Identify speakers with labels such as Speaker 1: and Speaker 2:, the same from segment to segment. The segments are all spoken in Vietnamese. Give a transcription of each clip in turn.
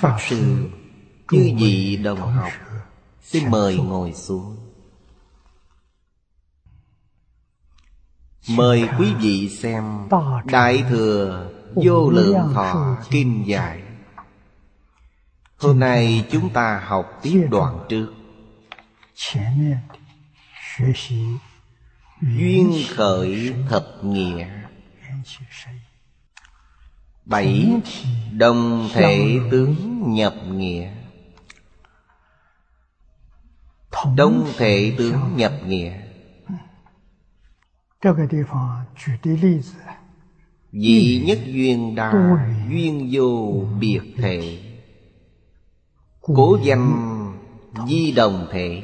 Speaker 1: Pháp Sư Chư vị đồng học. Xin mời ngồi xuống. Mời quý vị xem Đại Thừa Vô Lượng Thọ Kinh Giải Hôm nay chúng ta học tiếp đoạn trước. Duyên khởi thập nghĩa Bảy Đồng thể tướng nhập nghĩa. Đông thể tướng nhập nghĩa. Dị nhất duyên đa, Duyên vô biệt thể. Cố danh di đồng thể.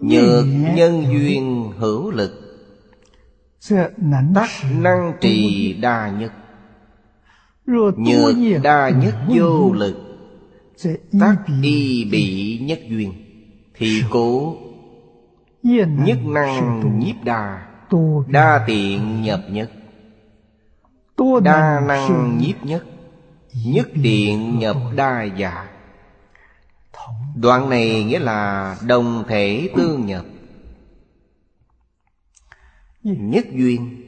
Speaker 1: Nhược nhân duyên hữu lực Tắc năng trì đa nhất. Nhược đa nhất vô lực. Tắc y bị nhất duyên. Thì cố. Nhất năng nhiếp đa. Đa tiện nhập nhất. Đa năng nhiếp nhất. Nhất tiện nhập đa giả Đoạn này nghĩa là đồng thể tương nhập Nhất duyên.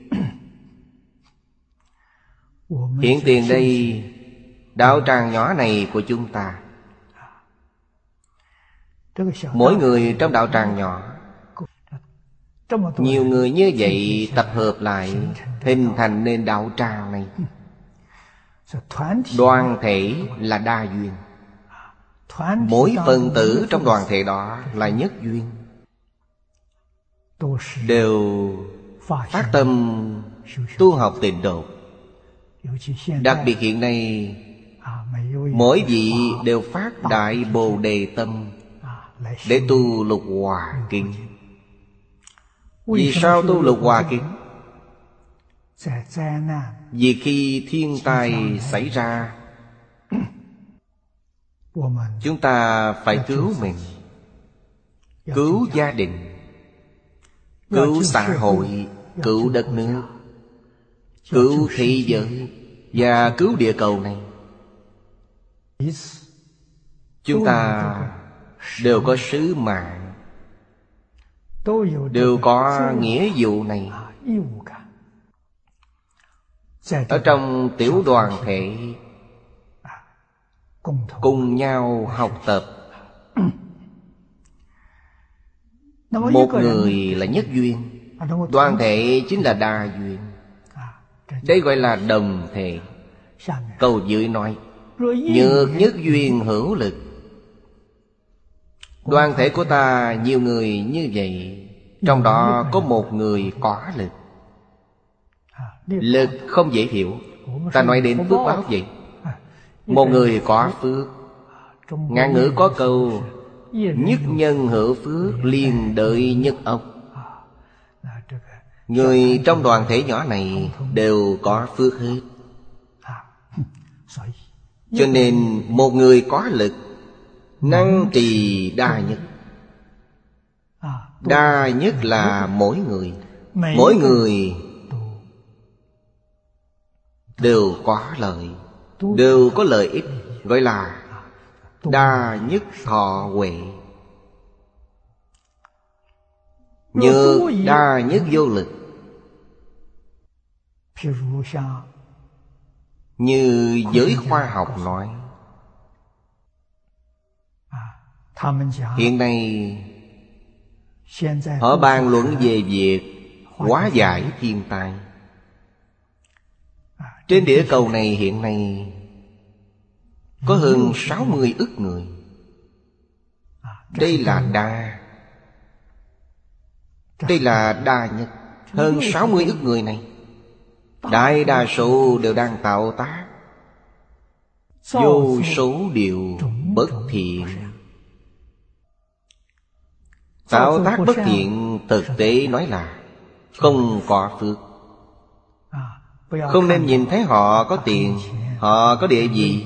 Speaker 1: Hiện tiền đây Đạo tràng nhỏ này của chúng ta. Mỗi người trong đạo tràng nhỏ. Nhiều người như vậy tập hợp lại Hình thành nên đạo tràng này. Đoàn thể là đa duyên. Mỗi phần tử trong đoàn thể đó là nhất duyên. Đều phát tâm tu học tịnh độ Đặc biệt hiện nay, Mỗi vị đều phát đại bồ đề tâm Để tu lục hòa kinh Vì sao tu lục hòa kinh? Vì khi thiên tai xảy ra, Chúng ta phải cứu mình, Cứu gia đình, Cứu xã hội Cứu đất nước, Cứu thế giới Và cứu địa cầu này. Chúng ta đều có sứ mạng, Đều có nghĩa vụ này. Ở trong tiểu đoàn thể, Cùng nhau học tập, Một người là nhất duyên. Đoàn thể chính là đa duyên. Đây gọi là đồng thể. Câu dưới nói, Nhược nhất duyên hữu lực. Đoàn thể của ta nhiều người như vậy, Trong đó có một người có lực. Lực không dễ hiểu. Ta nói đến phước báo vậy. Một người có phước. Ngạn ngữ có câu, Nhất nhân hữu phước, liền đợi nhất ốc Người trong đoàn thể nhỏ này đều có phước hết. Cho nên một người có lực, Năng trì đa nhất. Đa nhất là mỗi người. Mỗi người Đều có lợi, Đều có lợi ích. Gọi là Đa nhất thọ huệ. Như đa nhất vô lực như giới khoa học nói. Hiện nay Họ bàn luận về việc Hóa giải thiên tai. Trên địa cầu này hiện nay Có hơn 60 ức người. Đây là đa. Đây là đa nhất. Hơn 60 ức người này Đại đa số đều đang tạo tác. Vô số điều bất thiện. Tạo tác bất thiện thực tế nói là Không có phước. Không nên nhìn thấy họ có tiền. Họ có địa vị.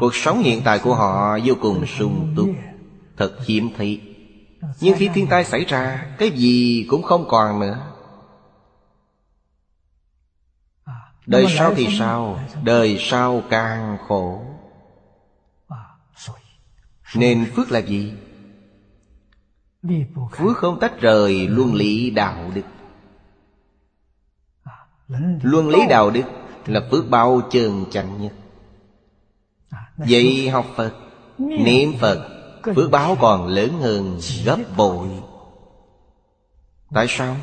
Speaker 1: Cuộc sống hiện tại của họ vô cùng sung túc Thật hiếm thấy. Nhưng khi thiên tai xảy ra Cái gì cũng không còn nữa Đời sau thì sao? Đời sau càng khổ. Nên phước là gì? Phước không tách rời luân lý đạo đức. Luân lý đạo đức là phước bao trơn chánh nhất. Vậy học Phật Niệm Phật Phước báo còn lớn hơn gấp bội. Tại sao?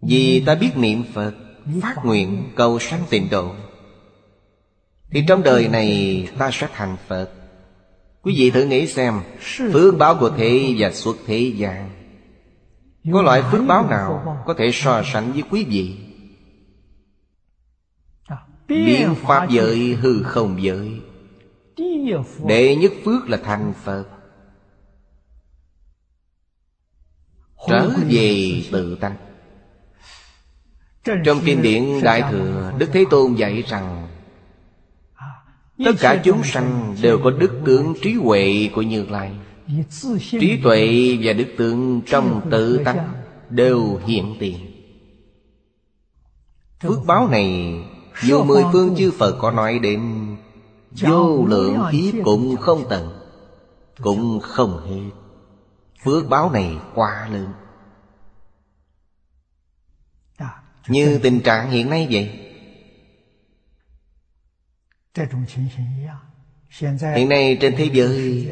Speaker 1: Vì ta biết niệm Phật Phát nguyện cầu sanh tịnh độ. Thì trong đời này ta sẽ thành Phật. Quý vị thử nghĩ xem, Phước báo của thế và xuất thế gian, Có loại phước báo nào Có thể so sánh với quý vị? Biến pháp giới hư không giới. Đệ nhất phước là thành Phật. Trở về tự tánh. Trong kinh điển Đại Thừa, Đức Thế Tôn dạy rằng, Tất cả chúng sanh đều có đức tướng trí huệ của Như Lai. Trí tuệ và đức tướng trong tự tánh Đều hiện tiền. Phước báo này Dù mười phương chư Phật có nói đến, Vô lượng kiếp cũng không tận, Cũng không hết. Phước báo này quá lớn. Như tình trạng hiện nay vậy. Hiện nay trên thế giới,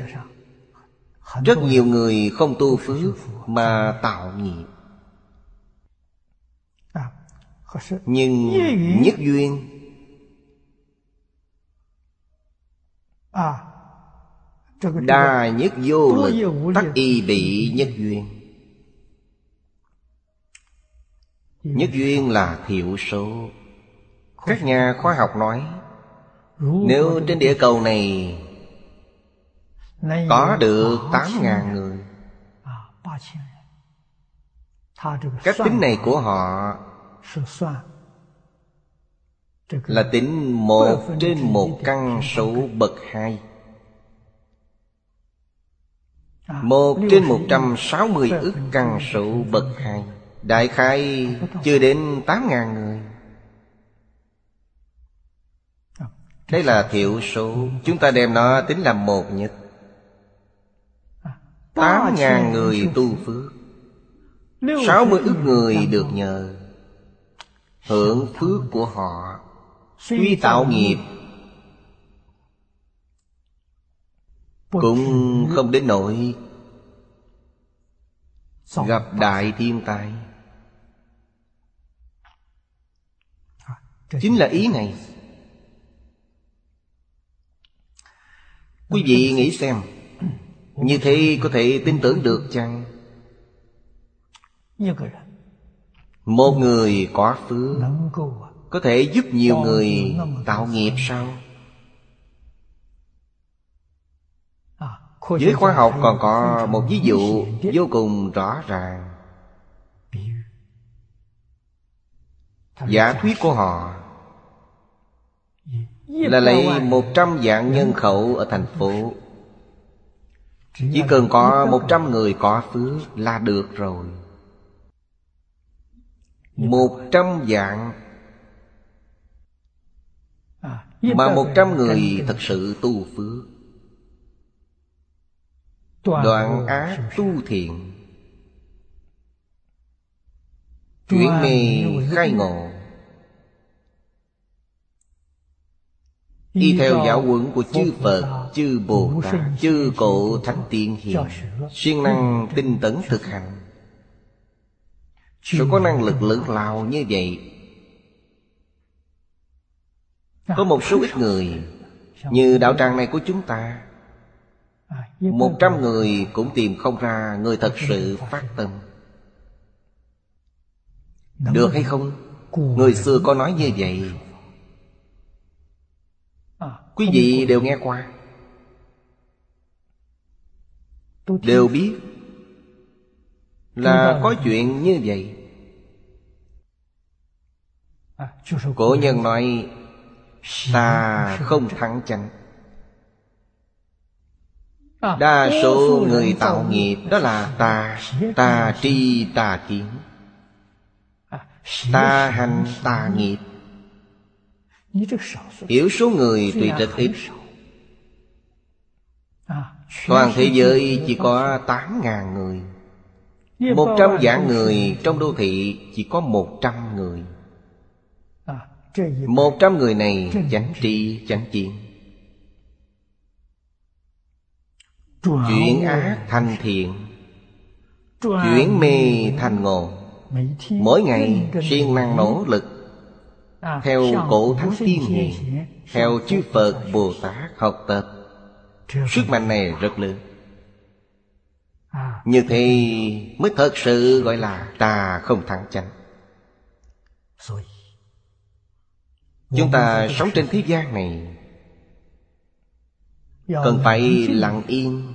Speaker 1: Rất nhiều người không tu phước Mà tạo nghiệp. Nhưng nhất duyên Đa nhất vô lực, Tắc y bị nhất duyên. Nhất duyên là thiểu số. Các nhà khoa học nói Nếu trên địa cầu này Có được 8.000 người Cách tính này của họ Là tính một trên một căn số bậc hai. Một trên một trăm sáu mươi ức căn số bậc hai Đại khai chưa đến tám ngàn người. Đây là thiểu số. Chúng ta đem nó tính là một nhất Tám ngàn người tu phước. Sáu mươi ức người được nhờ Hưởng phước của họ Tuy tạo nghiệp. Cũng không đến nỗi Gặp đại thiên tai Chính là ý này. Quý vị nghĩ xem Như thế có thể tin tưởng được chăng? Một người có phước Có thể giúp nhiều người tạo nghiệp sao? Giới khoa học còn có một ví dụ vô cùng rõ ràng. Giả thuyết của họ Là lấy một trăm vạn nhân khẩu ở thành phố. Chỉ cần có một trăm người có phước là được rồi. Một trăm vạn Mà một trăm người thật sự tu phước. Đoạn ác tu thiện. Chuyển mê khai ngộ Y theo giáo huấn của chư Phật, chư Bồ Tát, chư Cổ Thánh Tiên Hiền siêng năng tinh tấn thực hành Sự có năng lực lớn lao như vậy Có một số ít người Như đạo tràng này của chúng ta một trăm người cũng tìm không ra người thật sự phát tâm Được hay không? Người xưa có nói như vậy Quý vị đều nghe qua. Đều biết Là có chuyện như vậy. Cổ nhân nói Ta không thắng chánh Đa số người tạo nghiệp đó là tà Tà tri tà kiến. Tà hành tà nghiệp Thiểu số người tuy rất ít Toàn thế giới chỉ có 8.000 người. Một trăm vạn người trong đô thị chỉ có một trăm người. Một trăm người này chánh trị chánh chiến Chuyển ác thành thiện. Chuyển mê thành ngộ. Mỗi ngày siêng năng nỗ lực Theo cổ thánh tiên hiền Theo chư Phật Bồ Tát học tập. Sức mạnh này rất lớn. Như thế mới thật sự gọi là ta không thắng chánh. Chúng ta sống trên thế gian này Cần phải lặng yên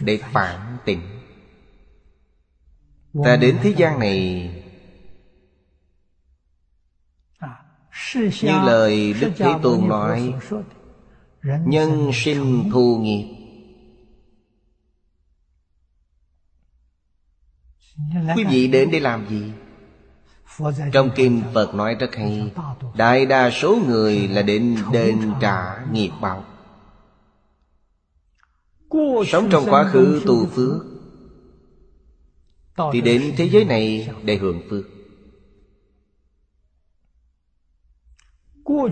Speaker 1: Để phản tỉnh. Ta đến thế gian này Như lời Đức Thế Tôn nói Nhân sinh thu nghiệp. Quý vị đến để làm gì? Trong Kinh Phật nói rất hay Đại đa số người là đến đền trả nghiệp báo. Sống trong quá khứ tu phước Thì đến thế giới này để hưởng phước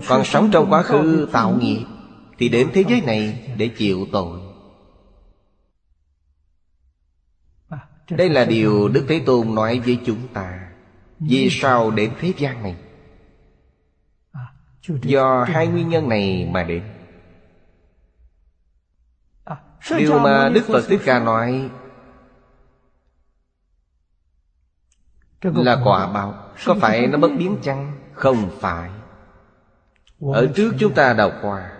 Speaker 1: Còn sống trong quá khứ tạo nghiệp Thì đến thế giới này để chịu tội. Đây là điều Đức Thế Tôn nói với chúng ta. Vì sao đến thế gian này? Do hai nguyên nhân này mà đến. Điều mà Đức Phật Thích Ca nói Là quả báo. Có phải nó bất biến chăng? Không phải Ở trước chúng ta đọc qua.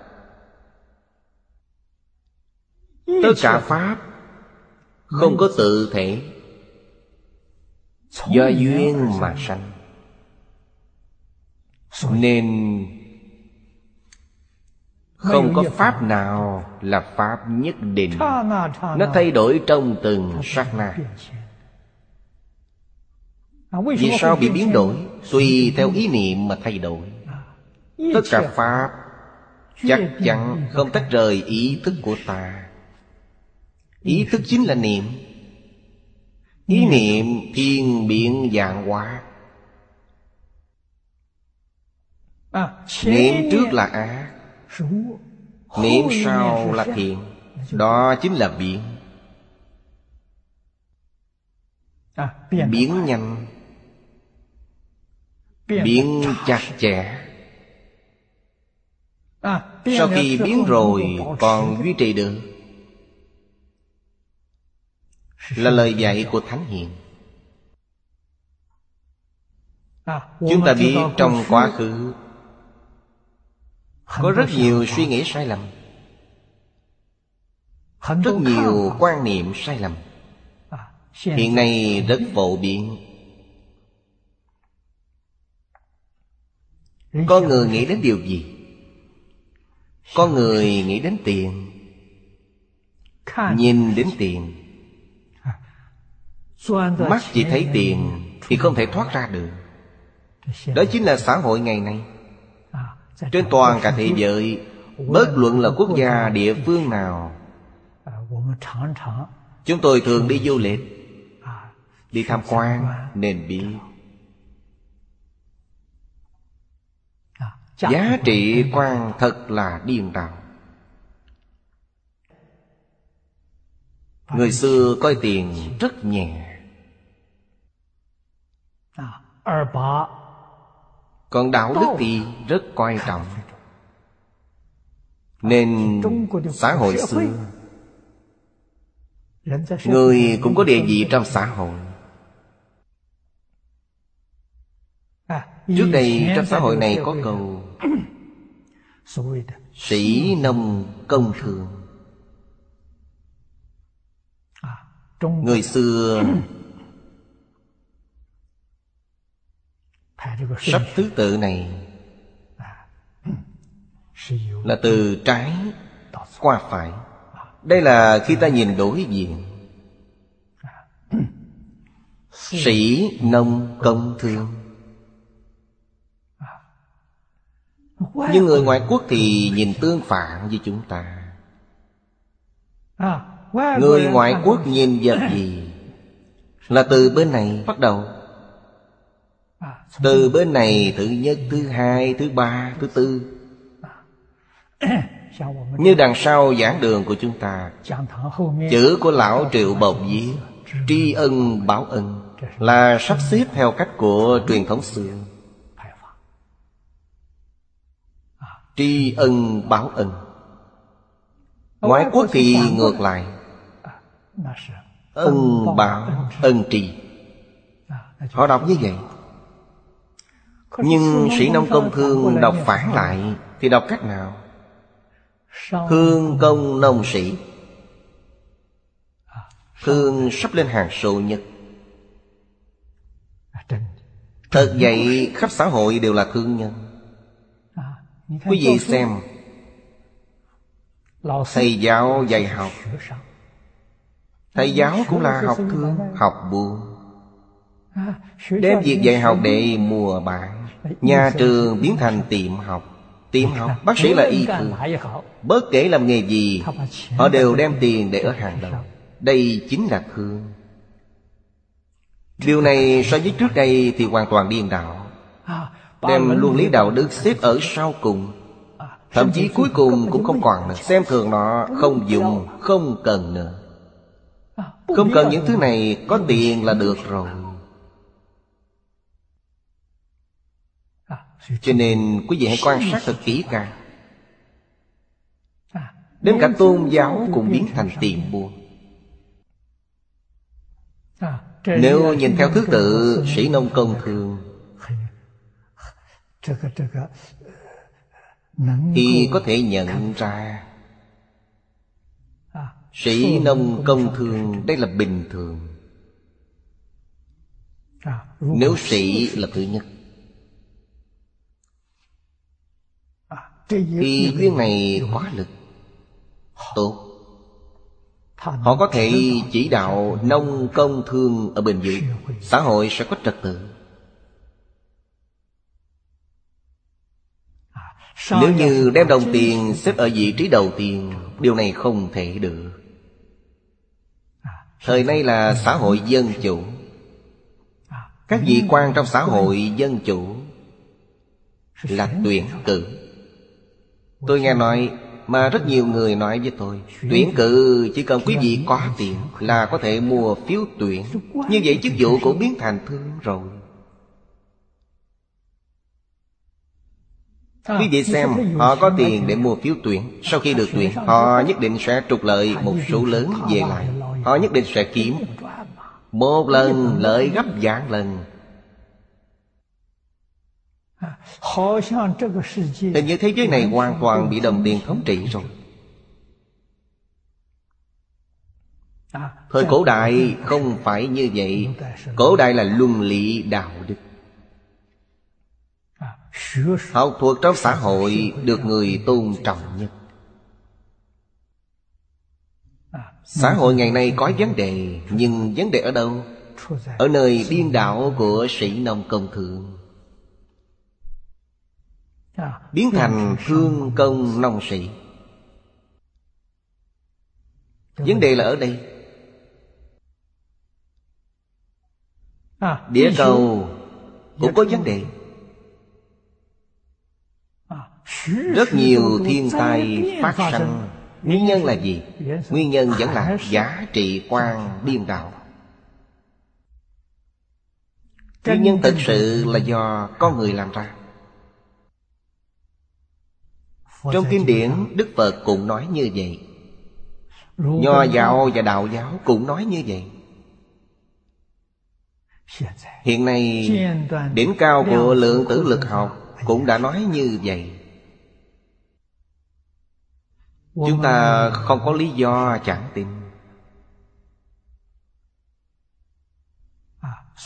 Speaker 1: Tất cả Pháp Không có tự thể. Do duyên mà sanh. Nên Không có Pháp nào là Pháp nhất định. Nó thay đổi trong từng sát na. Vì sao bị biến đổi? Tùy theo ý niệm mà thay đổi Tất cả Pháp Chắc chắn không tách rời ý thức của ta. Ý thức chính là niệm. Ý niệm thiên biện dạng hóa. Niệm trước là ác Niệm sau là thiện. Đó chính là biến. Biến nhanh. Biến chặt chẽ Sau khi biến rồi còn duy trì được. Là lời dạy của Thánh Hiền. Chúng ta biết trong quá khứ Có rất nhiều suy nghĩ sai lầm. Rất nhiều quan niệm sai lầm. Hiện nay rất phổ biến. Có người nghĩ đến điều gì? Có người nghĩ đến tiền. Nhìn đến tiền. Mắt chỉ thấy tiền Thì không thể thoát ra được. Đó chính là xã hội ngày nay. Trên toàn cả thế giới Bất luận là quốc gia địa phương nào. Chúng tôi thường đi du lịch Đi tham quan nên biết Giá trị quan thật là điên đảo Người xưa coi tiền rất nhẹ. Còn đạo đức thì rất quan trọng. Nên xã hội xưa Người cũng có địa vị trong xã hội. Trước đây trong xã hội này có câu Sĩ nông công thường. Người xưa Sắp thứ tự này Là từ trái qua phải. Đây là khi ta nhìn đối diện. Sĩ nông công thương Nhưng người ngoại quốc thì nhìn tương phản với chúng ta. Người ngoại quốc nhìn vật gì? Là từ bên này bắt đầu. Từ bên này thứ nhất, thứ hai, thứ ba, thứ tư. Như đằng sau giảng đường của chúng ta. Chữ của Lão Triệu Bộc viết Tri ân báo ân Là sắp xếp theo cách của truyền thống xưa Tri ân báo ân. Ngoại quốc thì ngược lại. Ân báo ân trì. Họ đọc như vậy. Nhưng sĩ nông công thương đọc phản lại Thì đọc cách nào? Thương công nông sĩ. Thương sắp lên hàng số nhất Thật vậy khắp xã hội đều là thương nhân. Quý vị xem. Thầy giáo dạy học. Thầy giáo cũng là học thương, học buồn Đem việc dạy học để mùa bạn Nhà trường biến thành tiệm học. Tiệm học, bác sĩ là y thư. Bất kể làm nghề gì Họ đều đem tiền để ở hàng đầu. Đây chính là thương. Điều này so với trước đây thì hoàn toàn điên đạo Đem luân lý đạo đức xếp ở sau cùng. Thậm chí cuối cùng cũng không còn nữa. Xem thường nó không dùng Không cần nữa. Không cần những thứ này Có tiền là được rồi. Cho nên quý vị hãy quan sát thật kỹ càng. Đến cả tôn giáo cũng biến thành tiền buôn Nếu nhìn theo thứ tự Sĩ nông công thường thì có thể nhận ra sĩ nông công thương đây là bình thường. Nếu sĩ là thứ nhất. Thì duyên này quá lực tốt. Họ có thể chỉ đạo nông công thương ở bên dưới. Xã hội sẽ có trật tự Nếu như đem đồng tiền xếp ở vị trí đầu tiên Điều này không thể được. Thời nay là xã hội dân chủ. Các vị quan trong xã hội dân chủ Là tuyển cử. Tôi nghe nói Mà rất nhiều người nói với tôi Tuyển cử chỉ cần quý vị có tiền Là có thể mua phiếu tuyển. Như vậy chức vụ cũng biến thành thương rồi Quý vị xem Họ có tiền để mua phiếu tuyển. Sau khi được tuyển Họ nhất định sẽ trục lợi một số lớn về lại Họ nhất định sẽ kiếm Một lần lợi gấp vạn lần. Hình như thế giới này hoàn toàn bị đồng tiền thống trị rồi. Thời cổ đại không phải như vậy. Cổ đại là luân lý đạo đức Học thuật trong xã hội được người tôn trọng nhất. Xã hội ngày nay có vấn đề Nhưng vấn đề ở đâu? Ở nơi điên đảo của sĩ nông công thương Biến thành thương công nông sĩ. Vấn đề là ở đây. Địa cầu cũng có vấn đề Rất nhiều thiên tai phát sinh. Nguyên nhân là gì? Nguyên nhân vẫn là giá trị quan điên đạo Nguyên nhân thực sự là do con người làm ra. Trong kinh điển Đức Phật cũng nói như vậy. Nho giáo và đạo giáo cũng nói như vậy. Hiện nay Đỉnh cao của lượng tử lực học Cũng đã nói như vậy Chúng ta không có lý do chẳng tin.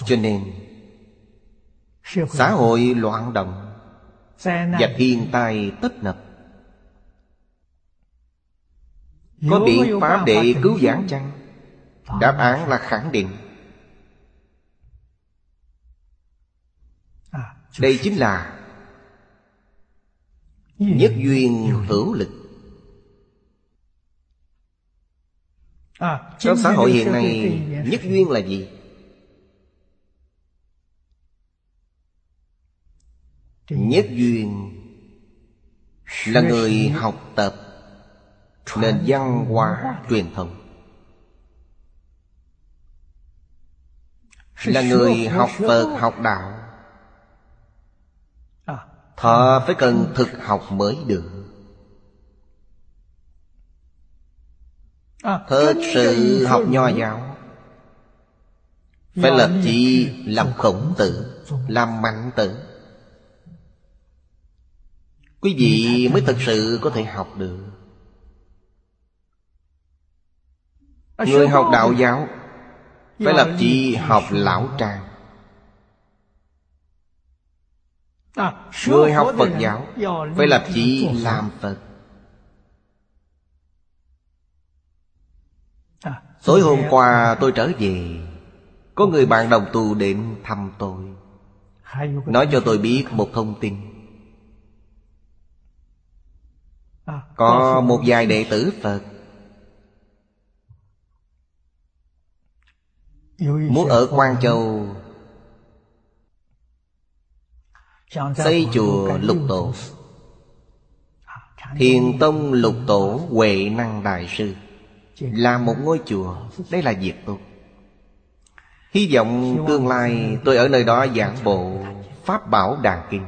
Speaker 1: Cho nên Xã hội loạn động Và thiên tai tất nập. Có biện pháp để cứu vãn chăng? Đáp án là khẳng định. Đây chính là Nhất duyên hữu lực Trong xã hội hiện nay Nhất duyên là gì? Nhất duyên Là người học tập Nền văn hóa truyền thống. Là người học Phật học đạo. Họ phải cần thực học mới được Thật sự học nho giáo Phải lập chí làm khổng tử Làm mạnh tử. Quý vị mới thực sự có thể học được. Người học đạo giáo Phải lập chí học lão trang Người học Phật giáo Phải lập chí làm Phật Tối hôm qua tôi trở về, Có người bạn đồng tu đến thăm tôi. Nói cho tôi biết một thông tin. Có một vài đệ tử Phật Muốn ở Quang Châu Xây chùa lục tổ. Thiền Tông lục tổ Huệ Năng Đại Sư. Là một ngôi chùa. Đây là việc tốt Hy vọng tương lai tôi ở nơi đó giảng bộ Pháp Bảo Đàn Kinh.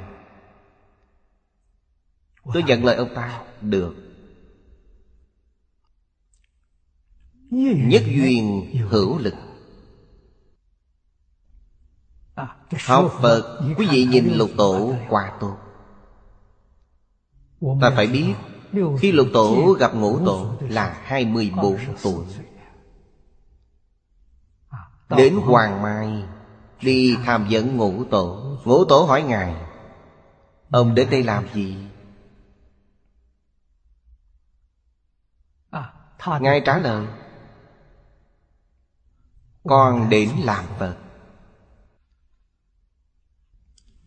Speaker 1: Tôi nhận lời ông ta. Được. Nhất duyên hữu lực. Học Phật Quý vị nhìn lục tổ quả tốt Ta phải biết khi lục tổ gặp ngũ tổ Là 24 tuổi. Đến Hoàng Mai, Đi tham vấn ngũ tổ. Ngũ tổ hỏi Ngài, Ông đến đây làm gì? Ngài trả lời, Con đến làm Phật.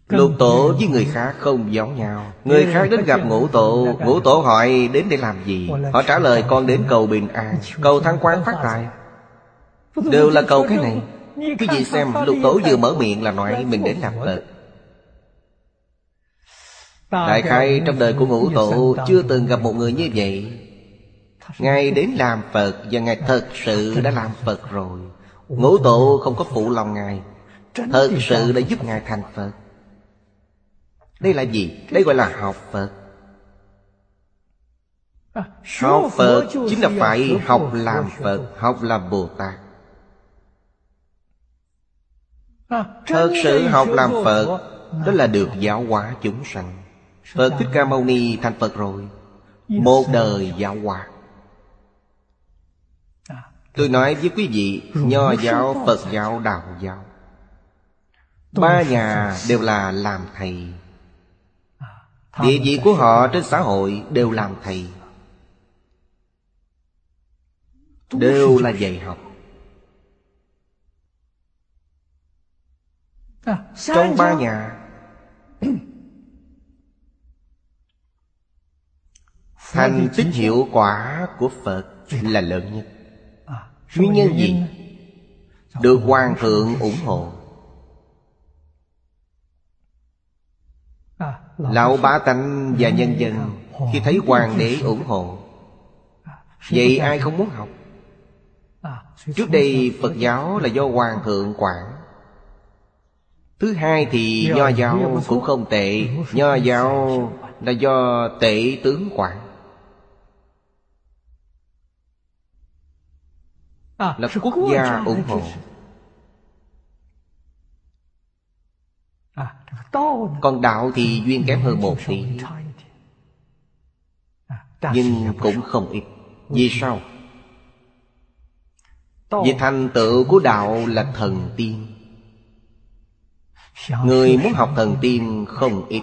Speaker 1: Lục tổ với người khác không giống nhau. Người khác đến gặp ngũ tổ Ngũ tổ hỏi đến để làm gì? Họ trả lời con đến cầu bình an. Cầu thăng quan phát tài. Đều là cầu cái này. Quý vị xem lục tổ vừa mở miệng là nói Mình đến làm Phật Đại khai trong đời của ngũ tổ Chưa từng gặp một người như vậy. Ngài đến làm Phật Và Ngài thật sự đã làm Phật rồi. Ngũ tổ không có phụ lòng Ngài. Thật sự đã giúp Ngài thành Phật đây là gì? Đây gọi là học Phật. Học Phật chính là phải học làm Phật Học làm Bồ Tát. Thật sự học làm Phật Đó là được giáo hóa chúng sanh. Phật Thích Ca Mâu Ni thành Phật rồi. Một đời giáo hóa. Tôi nói với quý vị Nho giáo, Phật giáo, Đạo giáo. Ba nhà đều là làm thầy Địa vị của họ trên xã hội đều làm thầy. Đều là dạy học. Trong ba nhà, Thành tích hiệu quả của Phật là lớn nhất. Nguyên nhân gì? Được Hoàng thượng ủng hộ. Lão bá tánh và nhân dân Khi thấy hoàng đế ủng hộ. Vậy ai không muốn học? Trước đây Phật giáo là do Hoàng thượng quản. Thứ hai thì Nho giáo cũng không tệ. Nho giáo là do tể tướng quản. Là quốc gia ủng hộ Còn đạo thì duyên kém hơn một tí Nhưng cũng không ít. Vì sao? Vì thành tựu của đạo là thần tiên. Người muốn học thần tiên không ít.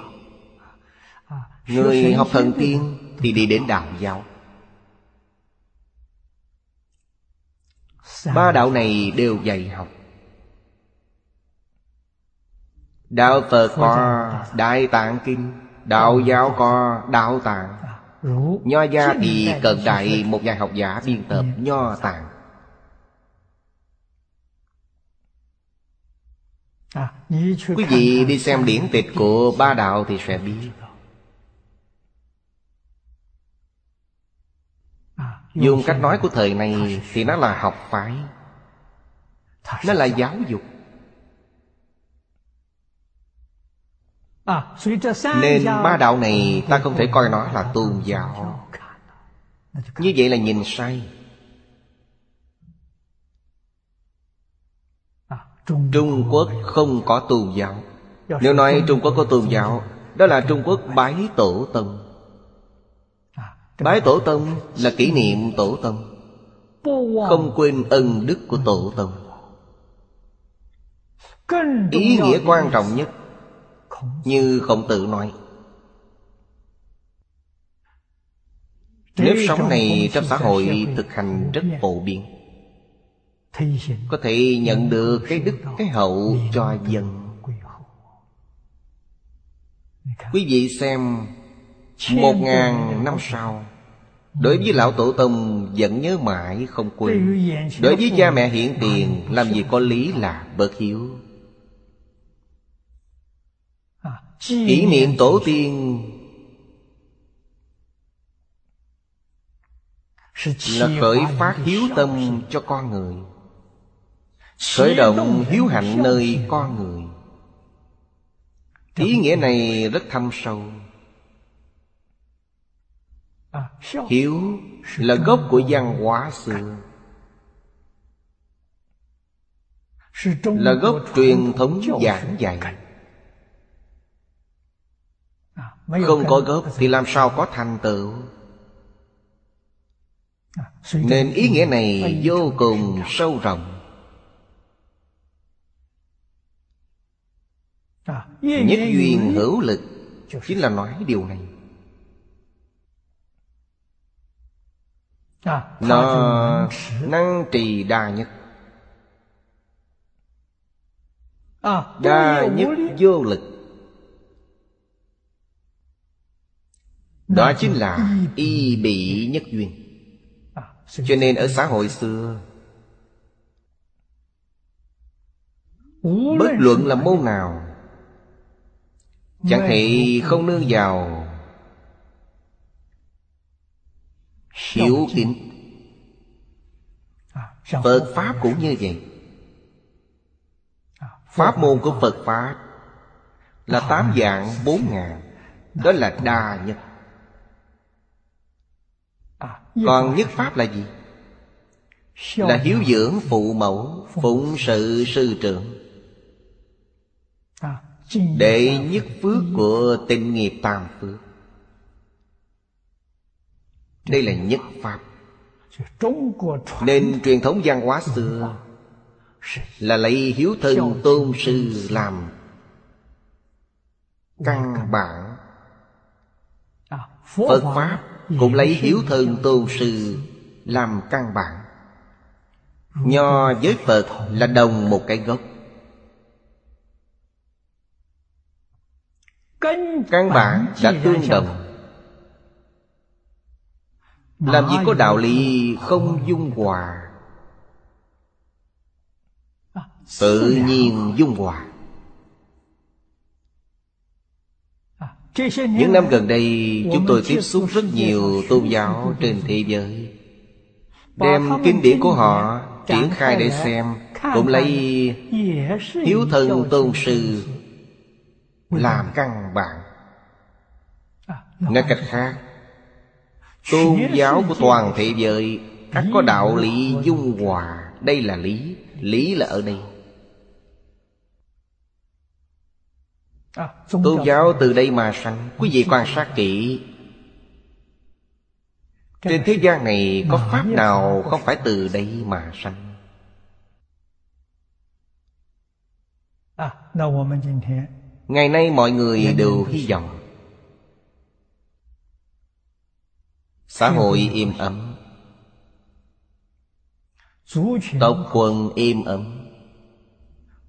Speaker 1: Người học thần tiên thì đi đến đạo giáo. Ba đạo này đều dạy học Đạo Phật có Đại Tạng Kinh Đạo giáo có đạo tạng. Nho gia thì cận đại một nhà học giả biên tập Nho tạng. Quý vị đi xem điển tịch của ba đạo thì sẽ biết. Dùng cách nói của thời này Thì nó là học phái. Nó là giáo dục Nên ba đạo này ta không thể coi nó là tôn giáo. Như vậy là nhìn sai. Trung Quốc không có tôn giáo. Nếu nói Trung Quốc có tôn giáo Đó là Trung Quốc bái tổ tông. Bái tổ tông là kỷ niệm tổ tông. Không quên ân đức của tổ tông. Ý nghĩa quan trọng nhất như Khổng Tử nói. Nếp sống này trong xã hội thực hành rất phổ biến. Có thể nhận được cái đức, cái hậu cho dân. Quý vị xem, một ngàn năm sau, Đối với lão tổ tông vẫn nhớ mãi không quên. Đối với cha mẹ hiện tiền, Làm gì có lý là bất hiếu. Kỷ niệm tổ tiên Là khởi phát hiếu tâm cho con người. Khởi động hiếu hạnh nơi con người. Ý nghĩa này rất thâm sâu. Hiếu là gốc của văn hóa xưa. Là gốc truyền thống giảng dạy Không có gốc thì làm sao có thành tựu? Nên ý nghĩa này vô cùng sâu rộng. Nhất duyên hữu lực Chính là nói điều này. Nó năng trì đa nhất. Đa nhất vô lực Đó chính là y bị nhất duyên. Cho nên ở xã hội xưa Bất luận là môn nào Chẳng thể không nương vào Hiếu kính Phật Pháp cũng như vậy. Pháp môn của Phật Pháp Là tám dạng bốn ngàn. Đó là đa nhất Còn nhất Pháp là gì? Là hiếu dưỡng phụ mẫu Phụng sự sư trưởng. Đệ nhất phước của tình nghiệp tam phước. Đây là nhất pháp. Nên truyền thống văn hóa xưa Là lấy hiếu thân tôn sư làm Căn bản. Phật Pháp cũng lấy hiếu thân tôn sư làm căn bản. Nho với Phật là đồng một cái gốc. Căn bản đã tương đồng. làm gì có đạo lý không dung hòa? Tự nhiên dung hòa Những năm gần đây, Chúng tôi tiếp xúc rất nhiều tôn giáo trên thế giới. Đem kinh điển của họ triển khai để xem, Cũng lấy hiếu thân tôn sư Làm căn bản. Nói cách khác, Tôn giáo của toàn thế giới ắt có đạo lý dung hòa. Đây là lý Lý là ở đây. Tôn giáo từ đây mà sanh. Quý vị quan sát kỹ. Trên thế gian này có pháp nào không phải từ đây mà sanh? Ngày nay mọi người đều hy vọng. Xã hội im ấm. Tộc quần im ấm.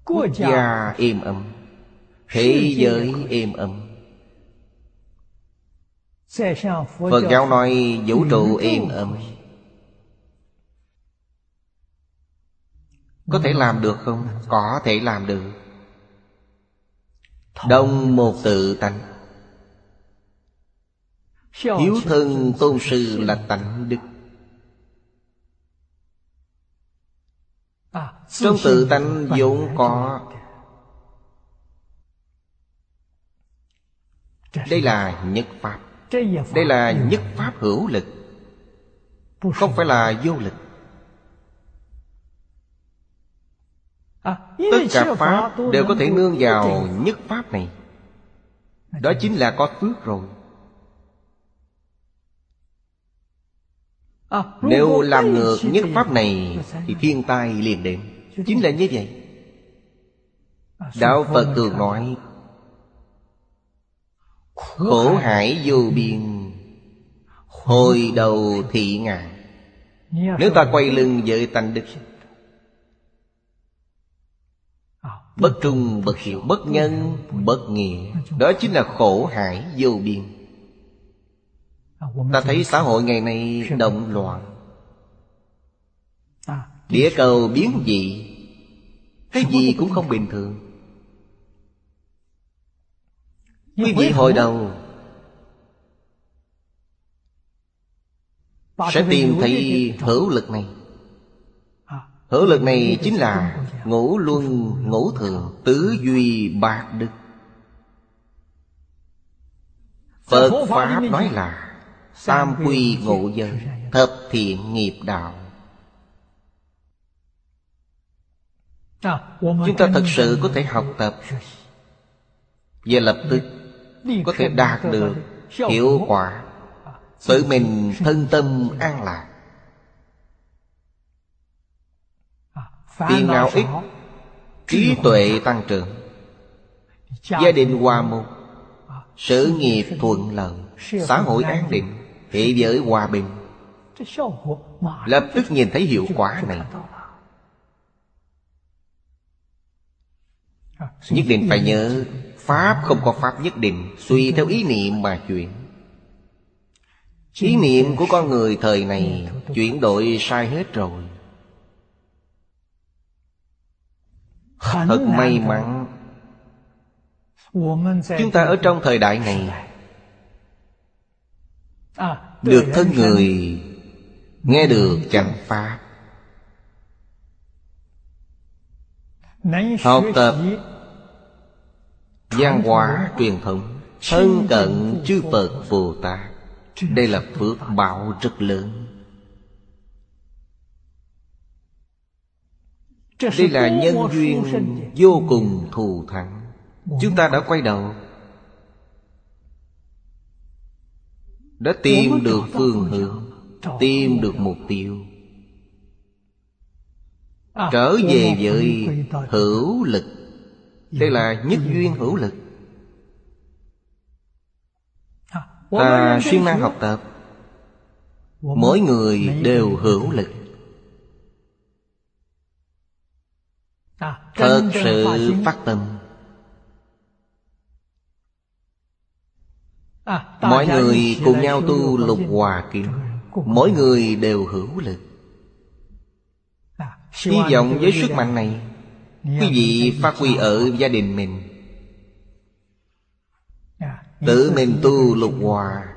Speaker 1: Quốc gia im ấm Thế giới im ấm. Phật giáo nói vũ trụ yên ấm. Có thể làm được không? Có thể làm được. Đông một tự tánh. Hiếu thân tôn sư là tánh đức. Trong tự tánh vốn có Đây là nhất pháp. Đây là nhất pháp hữu lực. Không phải là vô lực. Tất cả Pháp đều có thể nương vào nhất Pháp này. Đó chính là có phước rồi. Nếu làm ngược nhất Pháp này Thì thiên tai liền đến. Chính là như vậy. Đạo Phật thường nói Khổ hải vô biên Hồi đầu thị ngàn Nếu ta quay lưng với tánh đức Bất trung, bất hiểu, bất nhân, bất nghĩa Đó chính là khổ hải vô biên. Ta thấy xã hội ngày nay động loạn. Địa cầu biến dị Cái gì cũng không bình thường. Quý vị hồi đầu Sẽ tìm thấy hữu lực này. Hữu lực này chính là ngũ luân ngũ thường Tứ duy bạc đức. Phật Pháp nói là Tam quy ngộ dân Thập thiện nghiệp đạo. Chúng ta thật sự có thể học tập Và lập tức Có thể đạt được hiệu quả Tự mình thân tâm an lạc. Tiền nào ít Trí tuệ tăng trưởng. Gia đình hòa mục Sự nghiệp thuận lợi. Xã hội an định. Thế giới hòa bình. Lập tức nhìn thấy hiệu quả này. Nhất định phải nhớ Pháp không có Pháp nhất định Suy theo ý niệm mà chuyển. Ý niệm của con người thời này Chuyển đổi sai hết rồi. Thật may mắn. Chúng ta ở trong thời đại này Được thân người Nghe được chẳng Pháp. Học tập văn hóa truyền thống thân cận chư phật bồ tát. Đây là phước báo rất lớn. Đây là nhân duyên vô cùng thù thắng. Chúng ta đã quay đầu đã tìm được phương hướng tìm được mục tiêu. Trở về với hữu lực đây là nhất duyên hữu lực. Ta siêng năng học tập. Mỗi người đều hữu lực. Thật sự phát tâm. Mọi người cùng nhau tu lục hòa kiếm Mỗi người đều hữu lực. Hy vọng với sức mạnh này Quý vị phát huy ở gia đình mình. Tự mình tu lục hòa,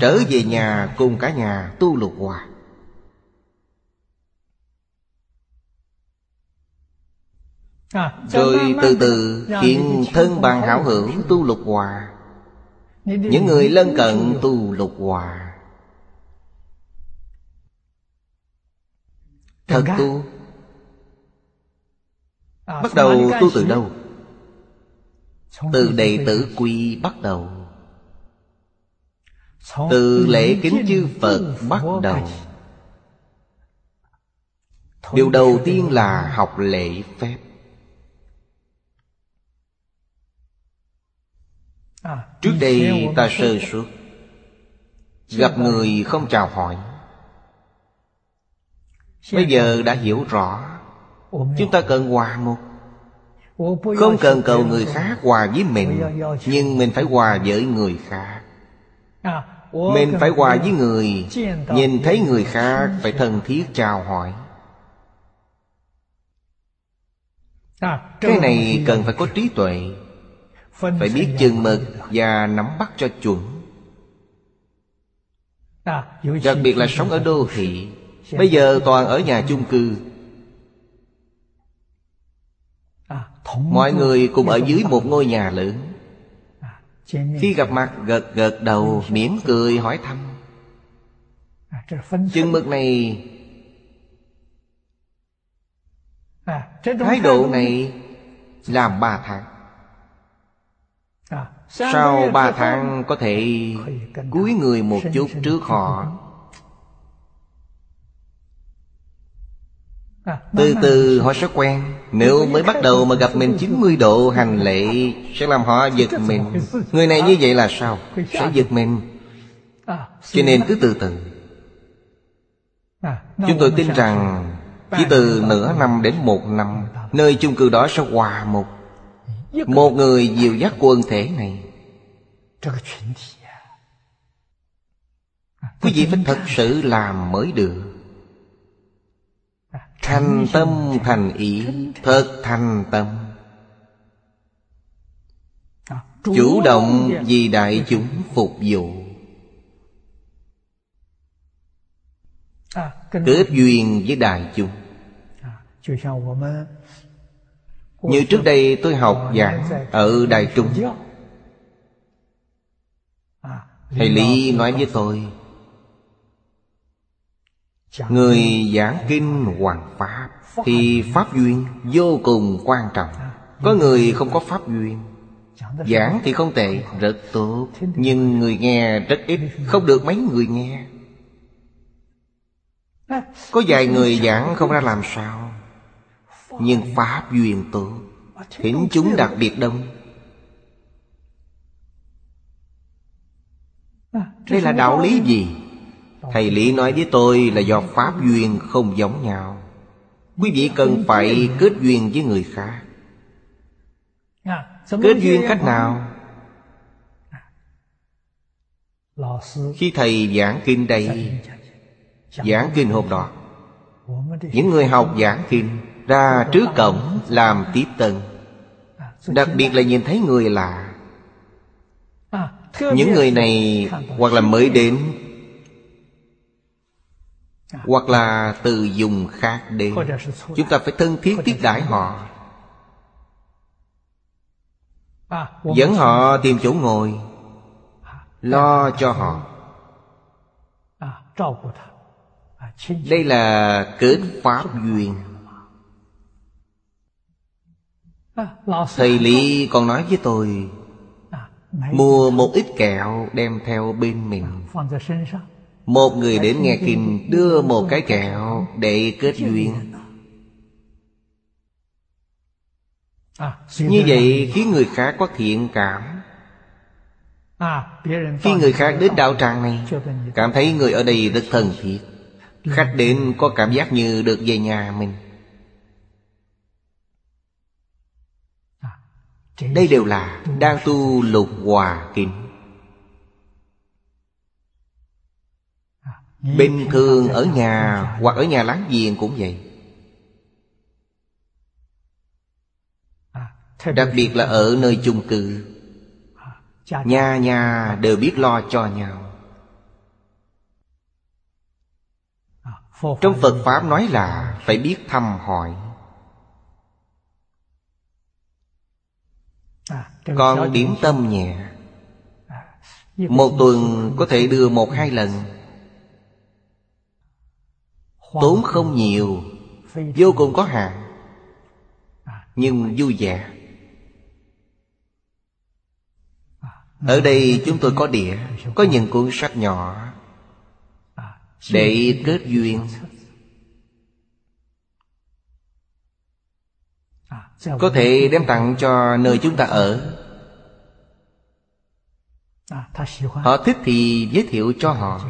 Speaker 1: Trở về nhà cùng cả nhà tu lục hòa. Rồi từ từ hiện thân bằng hảo hữu tu lục hòa. Những người lân cận tu lục hòa. Thật tu. Bắt đầu tu từ đâu? Từ đệ tử quy bắt đầu. Từ lễ kính chư Phật bắt đầu. Điều đầu tiên là học lễ phép. Trước đây ta sơ suất Gặp người không chào hỏi. Bây giờ. đã hiểu rõ Chúng ta cần hòa một. Không cần cầu người khác hòa với mình Nhưng mình phải hòa với người khác. Mình phải hòa với người. Nhìn thấy người khác Phải thân thiết chào hỏi. Cái này cần phải có trí tuệ. Phải biết chừng mực Và nắm bắt cho chuẩn. Đặc biệt là sống ở đô thị. Bây giờ toàn ở nhà chung cư Mọi người cùng ở dưới một ngôi nhà lớn. Khi gặp mặt gật gật đầu mỉm cười hỏi thăm. Chừng mực này Thái độ này làm ba tháng Sau ba tháng có thể cúi người một chút trước họ Từ từ họ sẽ quen. Nếu mới bắt đầu mà gặp mình 90 độ hành lệ Sẽ làm họ giật mình. Người này như vậy là sao? Sẽ giật mình. Cho nên cứ từ từ. Chúng tôi tin rằng Chỉ từ nửa năm đến một năm Nơi chung cư đó sẽ hòa một. Một người dìu dắt quần thể này. Quý vị phải thật sự làm mới được Thành tâm thành ý Thật thành tâm. Chủ động vì đại chúng phục vụ. Kết duyên với đại chúng. Như trước đây tôi học giảng Ở Đại Trung. Thầy Lý nói với tôi Người giảng kinh hoàng Pháp Thì Pháp duyên vô cùng quan trọng. Có người không có Pháp duyên. Giảng thì không tệ, rất tốt. Nhưng người nghe rất ít Không được mấy người nghe. Có vài người giảng không ra làm sao. Nhưng Pháp duyên tốt. Thỉnh chúng đặc biệt đông. Đây là đạo lý gì? Thầy Lý nói với tôi là do Pháp duyên không giống nhau. Quý vị cần phải kết duyên với người khác. Kết duyên cách nào? Khi thầy giảng kinh đây, Giảng kinh hôm đó, Những người học giảng kinh Ra trước cổng làm tiếp tân. Đặc biệt là nhìn thấy người lạ. Những người này hoặc là mới đến hoặc là từ dùng khác đến. Chúng ta phải thân thiết tiếp đãi họ. Dẫn họ tìm chỗ ngồi, lo cho họ. Đây là kết pháp duyên. Thầy lý còn nói với tôi, mua một ít kẹo đem theo bên mình một người đến nghe kinh đưa một cái kẹo để kết duyên. Như vậy khiến người khác có thiện cảm. Khi người khác đến đạo tràng này Cảm thấy người ở đây rất thân thiết. Khách đến có cảm giác như được về nhà mình. Đây đều là đang tu lục hòa kinh Bình thường ở nhà hoặc ở nhà láng giềng cũng vậy. Đặc biệt là ở nơi chung cư. Nhà nhà đều biết lo cho nhau. Trong Phật Pháp nói là Phải biết thăm hỏi. Còn điểm tâm nhẹ. Một tuần có thể đưa một hai lần. Tốn không nhiều, Vô cùng có hạn, Nhưng vui vẻ. Ở đây chúng tôi có đĩa, Có những cuốn sách nhỏ Để kết duyên. Có thể đem tặng cho nơi chúng ta ở. Họ thích thì giới thiệu cho họ.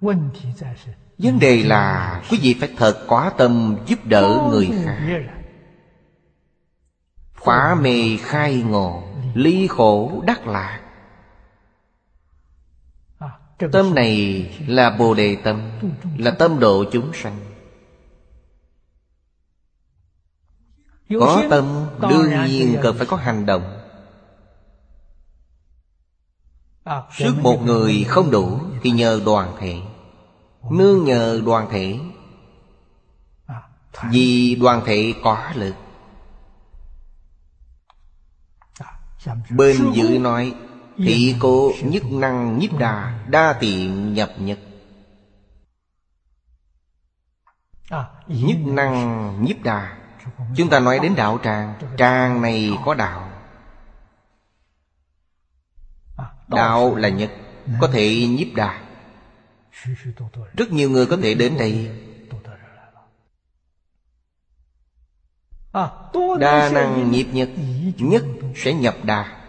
Speaker 1: Vấn đề là quý vị phải thật có tâm giúp đỡ người khác. Phá mê khai ngộ ly khổ đắc lạc. Tâm này là Bồ Đề Tâm Là tâm độ chúng sanh. Có tâm đương nhiên cần phải có hành động. Sức một người không đủ Thì nhờ đoàn thể Nương nhờ đoàn thể. Vì đoàn thể có lực. Bên dưới nói Thị cô nhất năng nhiếp đà Đa tiện nhập nhất Nhất năng nhiếp đà. Chúng ta nói đến đạo tràng. Tràng này có đạo. Đạo là nhất Có thể nhiếp đà Rất nhiều người có thể đến đây. Đa năng nhiếp nhất Nhất sẽ nhập đà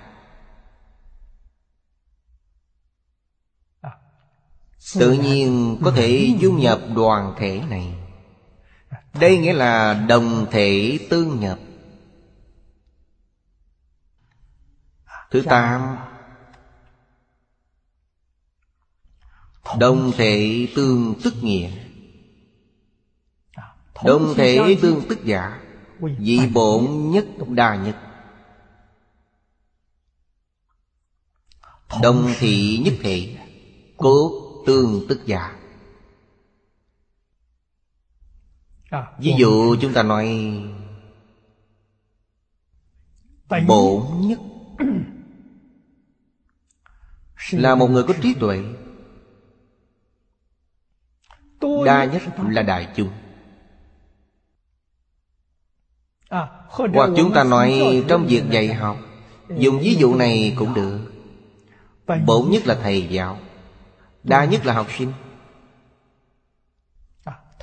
Speaker 1: Tự nhiên có thể dung nhập đoàn thể này. Đây nghĩa là đồng thể tương nhập. Thứ tám Đồng thể tương tức nghĩa. Đồng thể tương tức giả Dị bổn nhất đa nhất. Đồng thị nhất thể Cốt tương tức giả. Ví dụ chúng ta nói, Bổn nhất Là một người có trí tuệ. Đa nhất là đại chúng Hoặc chúng ta nói trong việc dạy học Dùng ví dụ này cũng được. Bổn nhất là thầy giáo. Đa nhất là học sinh.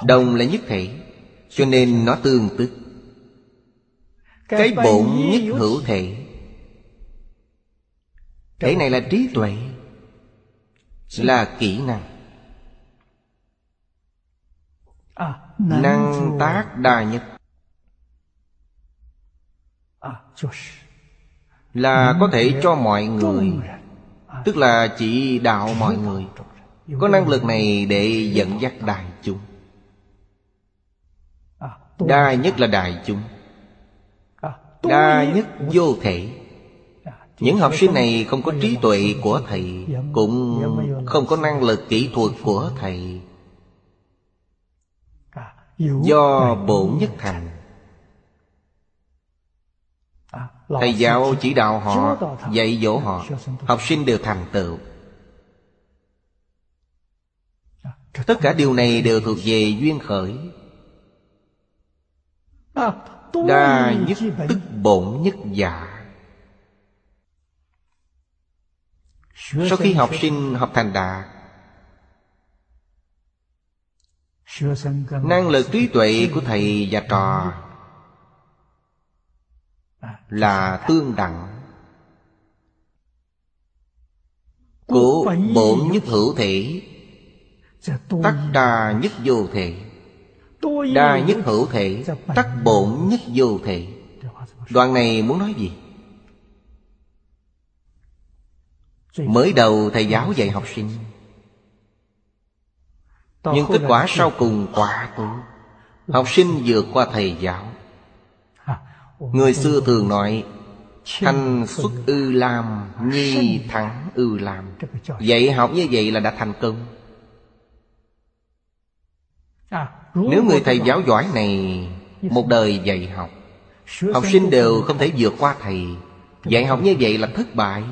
Speaker 1: Đồng là nhất thể Cho nên nó tương tức. Cái bổn nhất hữu thể Thể này là trí tuệ Là kỹ năng Năng tác đa nhất Là có thể cho mọi người. Tức là chỉ đạo mọi người. Có năng lực này để dẫn dắt đại chúng. Đa nhất là đại chúng. Đa nhất vô thể. Những học sinh này không có trí tuệ của thầy Cũng không có năng lực kỹ thuật của thầy Do bổn nhất thành. Thầy giáo chỉ đạo họ Dạy dỗ họ. Học sinh đều thành tựu. Tất cả điều này đều thuộc về duyên khởi. Đa nhất tức bổn nhất giả Sau khi học sinh học thành đạt Năng lực trí tuệ của thầy và trò Là tương đẳng. Của bổn nhất hữu thể Tắc đa nhất vô thể. Đa nhất hữu thể Tắc bổn nhất vô thể. Đoạn này muốn nói gì? Mới đầu thầy giáo dạy học sinh Nhưng kết quả sau cùng quả tốt Học sinh vượt qua thầy giáo. Người xưa thường nói Thanh xuất ư lam Nhi thắng ư lam. Dạy học như vậy là đã thành công. Nếu người thầy giáo giỏi này Một đời dạy học Học sinh đều không thể vượt qua thầy. Dạy học như vậy là thất bại.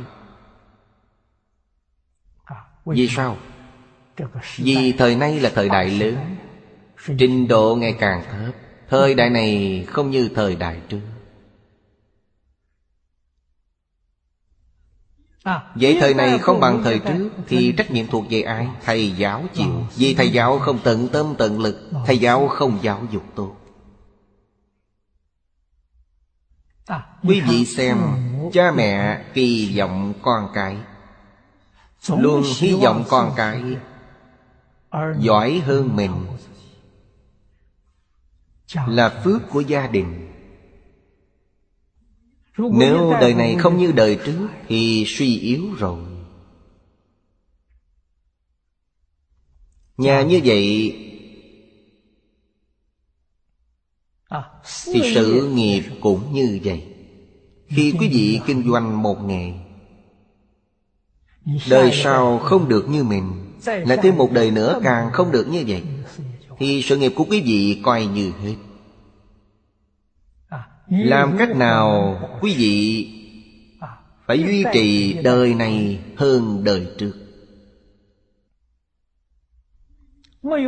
Speaker 1: Vì sao? Vì thời nay là thời đại lớn, Trình độ ngày càng thấp. Thời đại này không như thời đại trước. Vậy thời này không bằng thời trước Thì trách nhiệm thuộc về ai? Thầy giáo chịu. Vì thầy giáo không tận tâm tận lực, Thầy giáo không giáo dục tốt. Quý vị xem, Cha mẹ kỳ vọng con cái. Luôn hy vọng con cái Giỏi hơn mình. Là phước của gia đình. Nếu đời này không như đời trước Thì suy yếu rồi. Nhà như vậy Thì sự nghiệp cũng như vậy. Khi quý vị kinh doanh một nghề, Đời sau không được như mình lại thêm một đời nữa càng không được như vậy. Thì sự nghiệp của quý vị coi như hết. Làm cách nào quý vị Phải duy trì đời này hơn đời trước.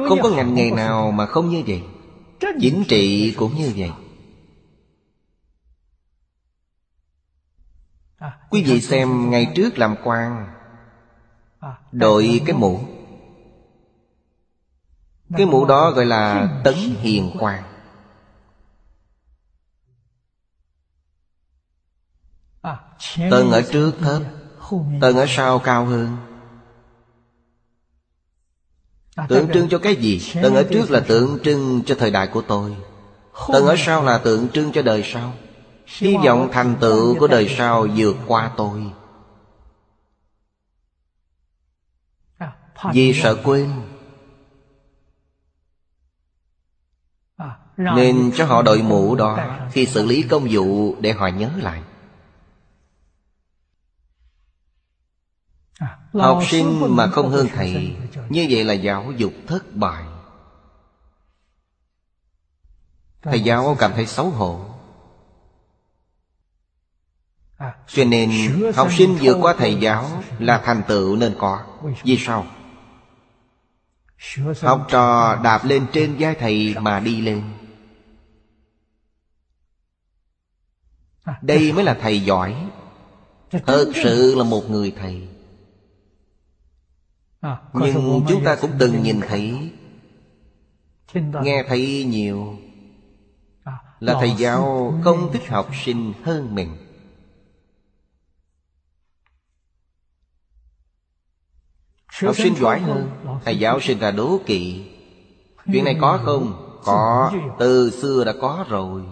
Speaker 1: Không có ngành nghề nào mà không như vậy. Chính trị cũng như vậy. Quý vị xem ngày trước làm quan Đội cái mũ. Cái mũ đó gọi là tấn hiền quan Tầng ở trước thấp Tầng ở sau cao hơn. Tượng trưng cho cái gì? Tầng ở trước là tượng trưng cho thời đại của tôi. Tầng ở sau là tượng trưng cho đời sau. Hy vọng thành tựu của đời sau vượt qua tôi Vì sợ quên. Nên cho họ đội mũ đó Khi xử lý công vụ để họ nhớ lại. Học sinh mà không hơn thầy Như vậy là giáo dục thất bại. Thầy giáo cảm thấy xấu hổ. Cho nên học sinh vượt qua thầy giáo Là thành tựu nên có. Vì sao? Học trò đạp lên trên vai thầy mà đi lên. Đây mới là thầy giỏi. Thật sự là một người thầy. Nhưng chúng ta cũng từng nhìn thấy. Nghe thấy nhiều Là thầy giáo không thích học sinh hơn mình Học sinh giỏi hơn. Thầy giáo sinh ra đố kỵ. Chuyện này có không? Có. Từ xưa đã có rồi.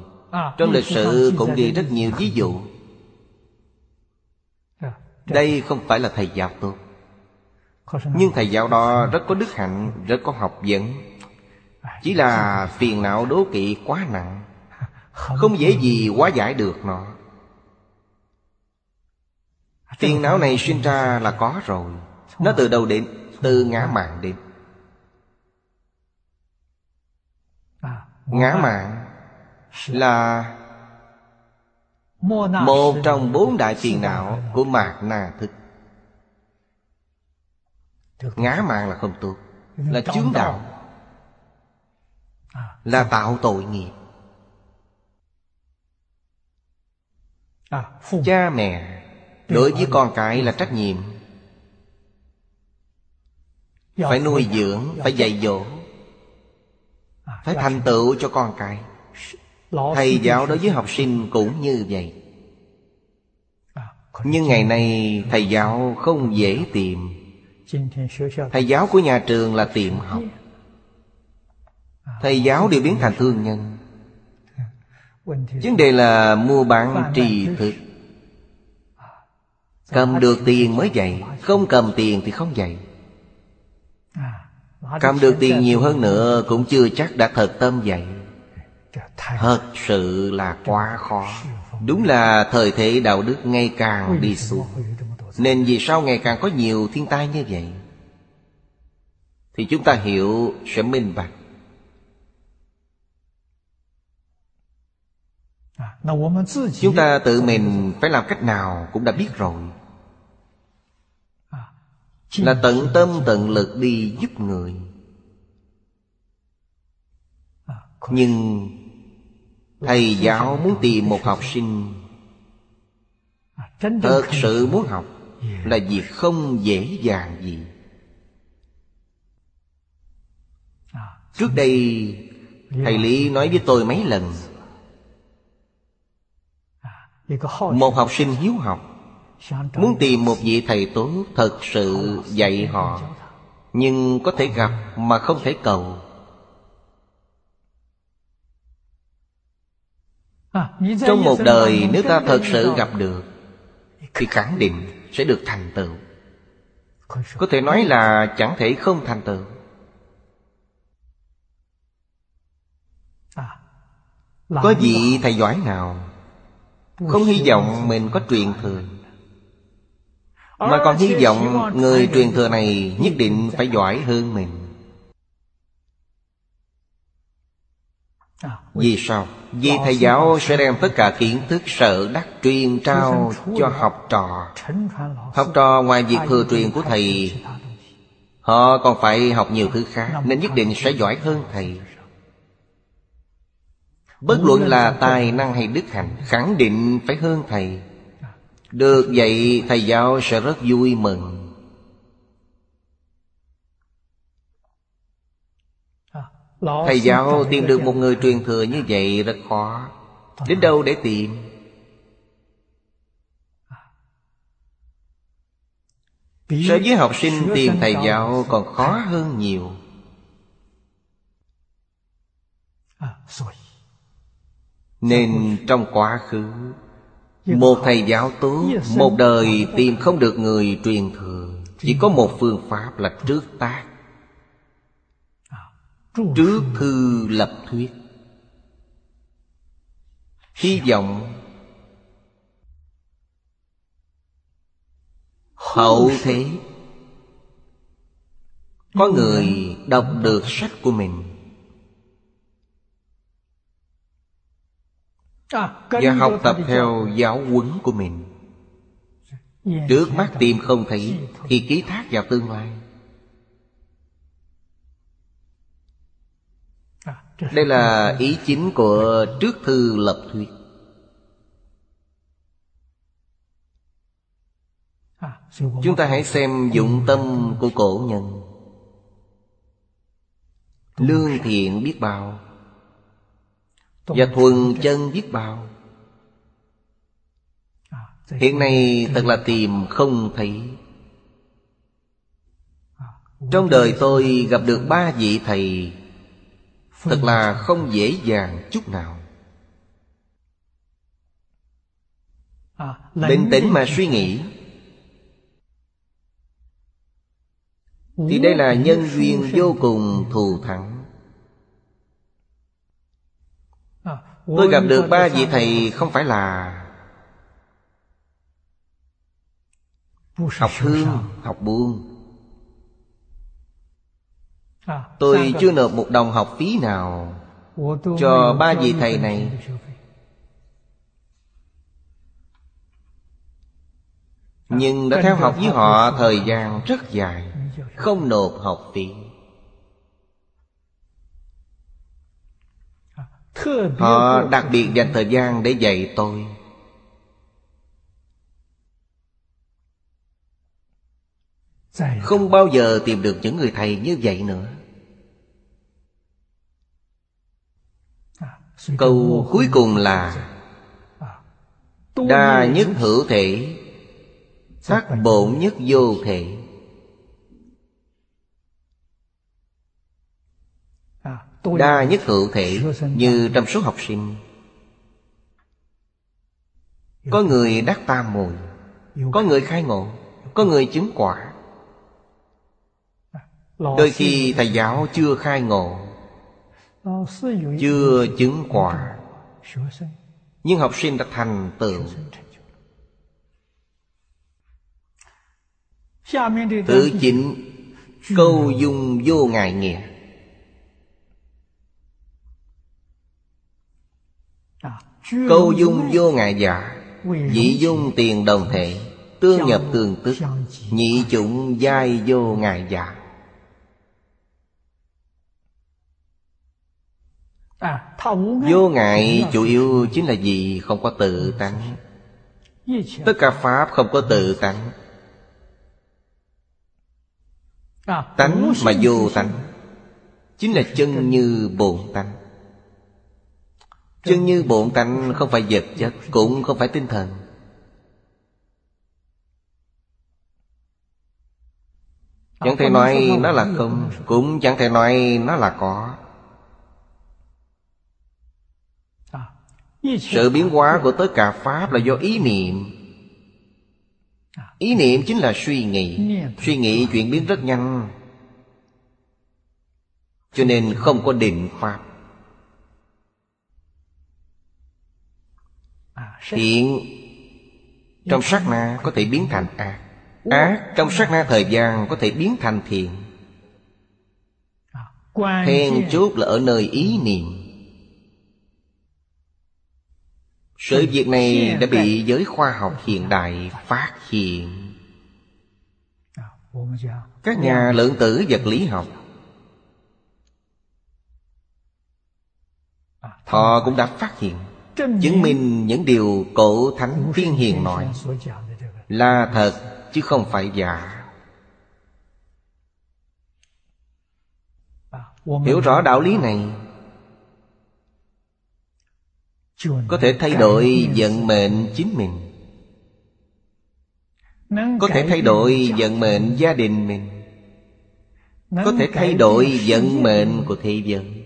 Speaker 1: Trong lịch sử cũng ghi rất nhiều ví dụ. Đây không phải là thầy giáo tốt. Nhưng thầy giáo đó rất có đức hạnh Rất có học vấn. Chỉ là phiền não đố kỵ quá nặng. Không dễ gì hóa giải được nó. Phiền não này sinh ra là có rồi nó từ đâu đến? Từ ngã mạng đến. Ngã mạng Là Một trong bốn đại phiền não Của mạt na thức. Ngã mạng là không tốt Là chướng đạo Là tạo tội nghiệp. Cha mẹ Đối với con cái là trách nhiệm phải nuôi dưỡng phải dạy dỗ phải thành tựu cho con cái. Thầy giáo đối với học sinh cũng như vậy. Nhưng ngày nay thầy giáo không dễ tìm. Thầy giáo của nhà trường là tiệm học. Thầy giáo đều biến thành thương nhân. Vấn đề là mua bán tri thức cầm được tiền mới dạy không cầm tiền thì không dạy Cầm được tiền nhiều hơn nữa Cũng chưa chắc đã thật tâm vậy. Thật sự là quá khó. Đúng là thời thế đạo đức ngày càng đi xuống. Nên vì sao ngày càng có nhiều thiên tai như vậy? Thì chúng ta hiểu sẽ minh bạch. Chúng ta tự mình phải làm cách nào cũng đã biết rồi là tận tâm tận lực đi giúp người. Nhưng thầy giáo muốn tìm một học sinh. Thật sự muốn học là việc không dễ dàng gì. Trước đây, thầy lý nói với tôi mấy lần, một học sinh hiếu học Muốn tìm một vị thầy tốt Thật sự dạy họ, Nhưng có thể gặp mà không thể cầu. Trong một đời nếu ta thật sự gặp được, Thì khẳng định sẽ được thành tựu. Có thể nói là chẳng thể không thành tựu. Có vị thầy giỏi nào Không hy vọng mình có truyền thừa? Mà còn hy vọng người truyền thừa này nhất định phải giỏi hơn mình. Vì sao? Vì thầy giáo sẽ đem tất cả kiến thức sở đắc truyền trao cho học trò. Học trò ngoài việc thừa truyền của thầy Họ còn phải học nhiều thứ khác Nên nhất định sẽ giỏi hơn thầy. Bất luận là tài năng hay đức hạnh Khẳng định phải hơn thầy được vậy, thầy giáo sẽ rất vui mừng. Thầy giáo tìm được một người truyền thừa như vậy rất khó. Đến đâu để tìm? So với học sinh tìm thầy giáo còn khó hơn nhiều. Nên trong quá khứ một thầy giáo tốt Một đời tìm không được người truyền thừa. Chỉ có một phương pháp là trước tác. Trước thư lập thuyết. Hy vọng Hậu thế Có người đọc được sách của mình Và học tập theo giáo huấn của mình. Trước mắt tìm không thấy Thì ký thác vào tương lai. Đây là ý chính của trước thư lập thuyết. Chúng ta hãy xem dụng tâm của cổ nhân. Lương thiện biết bao và thuần chân biết bao Hiện nay thật là tìm không thấy. Trong đời tôi gặp được ba vị thầy. Thật là không dễ dàng chút nào. Bình tĩnh mà suy nghĩ. Thì đây là nhân duyên vô cùng thù thắng. Tôi gặp được ba vị thầy không phải là Học thương, học buông. Tôi chưa nộp một đồng học phí nào Cho ba vị thầy này. Nhưng đã theo học với họ thời gian rất dài Không nộp học phí Họ đặc biệt dành thời gian để dạy tôi. Không bao giờ tìm được những người thầy như vậy nữa. Câu cuối cùng là Đa nhất hữu thể Tác bổn nhất vô thể Đa nhất hữu thể Như trong số học sinh. Có người đắc tam mùi Có người khai ngộ Có người chứng quả. Đôi khi thầy giáo chưa khai ngộ Chưa chứng quả. Nhưng học sinh đã thành tựu. Tự chính Câu dung vô ngại nghĩa Câu dung vô ngại giả Dĩ dung tiền đồng thể Tương nhập tương tức Nhị chủng giai vô ngại giả. Vô ngại chủ yếu chính là gì không có tự tánh. Tất cả Pháp không có tự tánh. Tánh mà vô tánh Chính là chân như bổn tánh Chân như bổn tánh không phải vật chất, Cũng không phải tinh thần. Chẳng thể nói nó là không, Cũng chẳng thể nói nó là có. Sự biến hóa của tất cả pháp là do ý niệm. Ý niệm chính là suy nghĩ. Suy nghĩ chuyển biến rất nhanh. Cho nên không có định pháp. Thiện Trong sát na có thể biến thành ác. Ác trong sát na thời gian có thể biến thành thiện. Then chốt là ở nơi ý niệm. Sự việc này đã bị giới khoa học hiện đại phát hiện. Các nhà lượng tử vật lý học Họ cũng đã phát hiện Chứng minh những điều cổ thánh tiên hiền nói. Là thật chứ không phải giả. Hiểu rõ đạo lý này. Có thể thay đổi vận mệnh chính mình. Có thể thay đổi vận mệnh gia đình mình. Có thể thay đổi vận mệnh của thế giới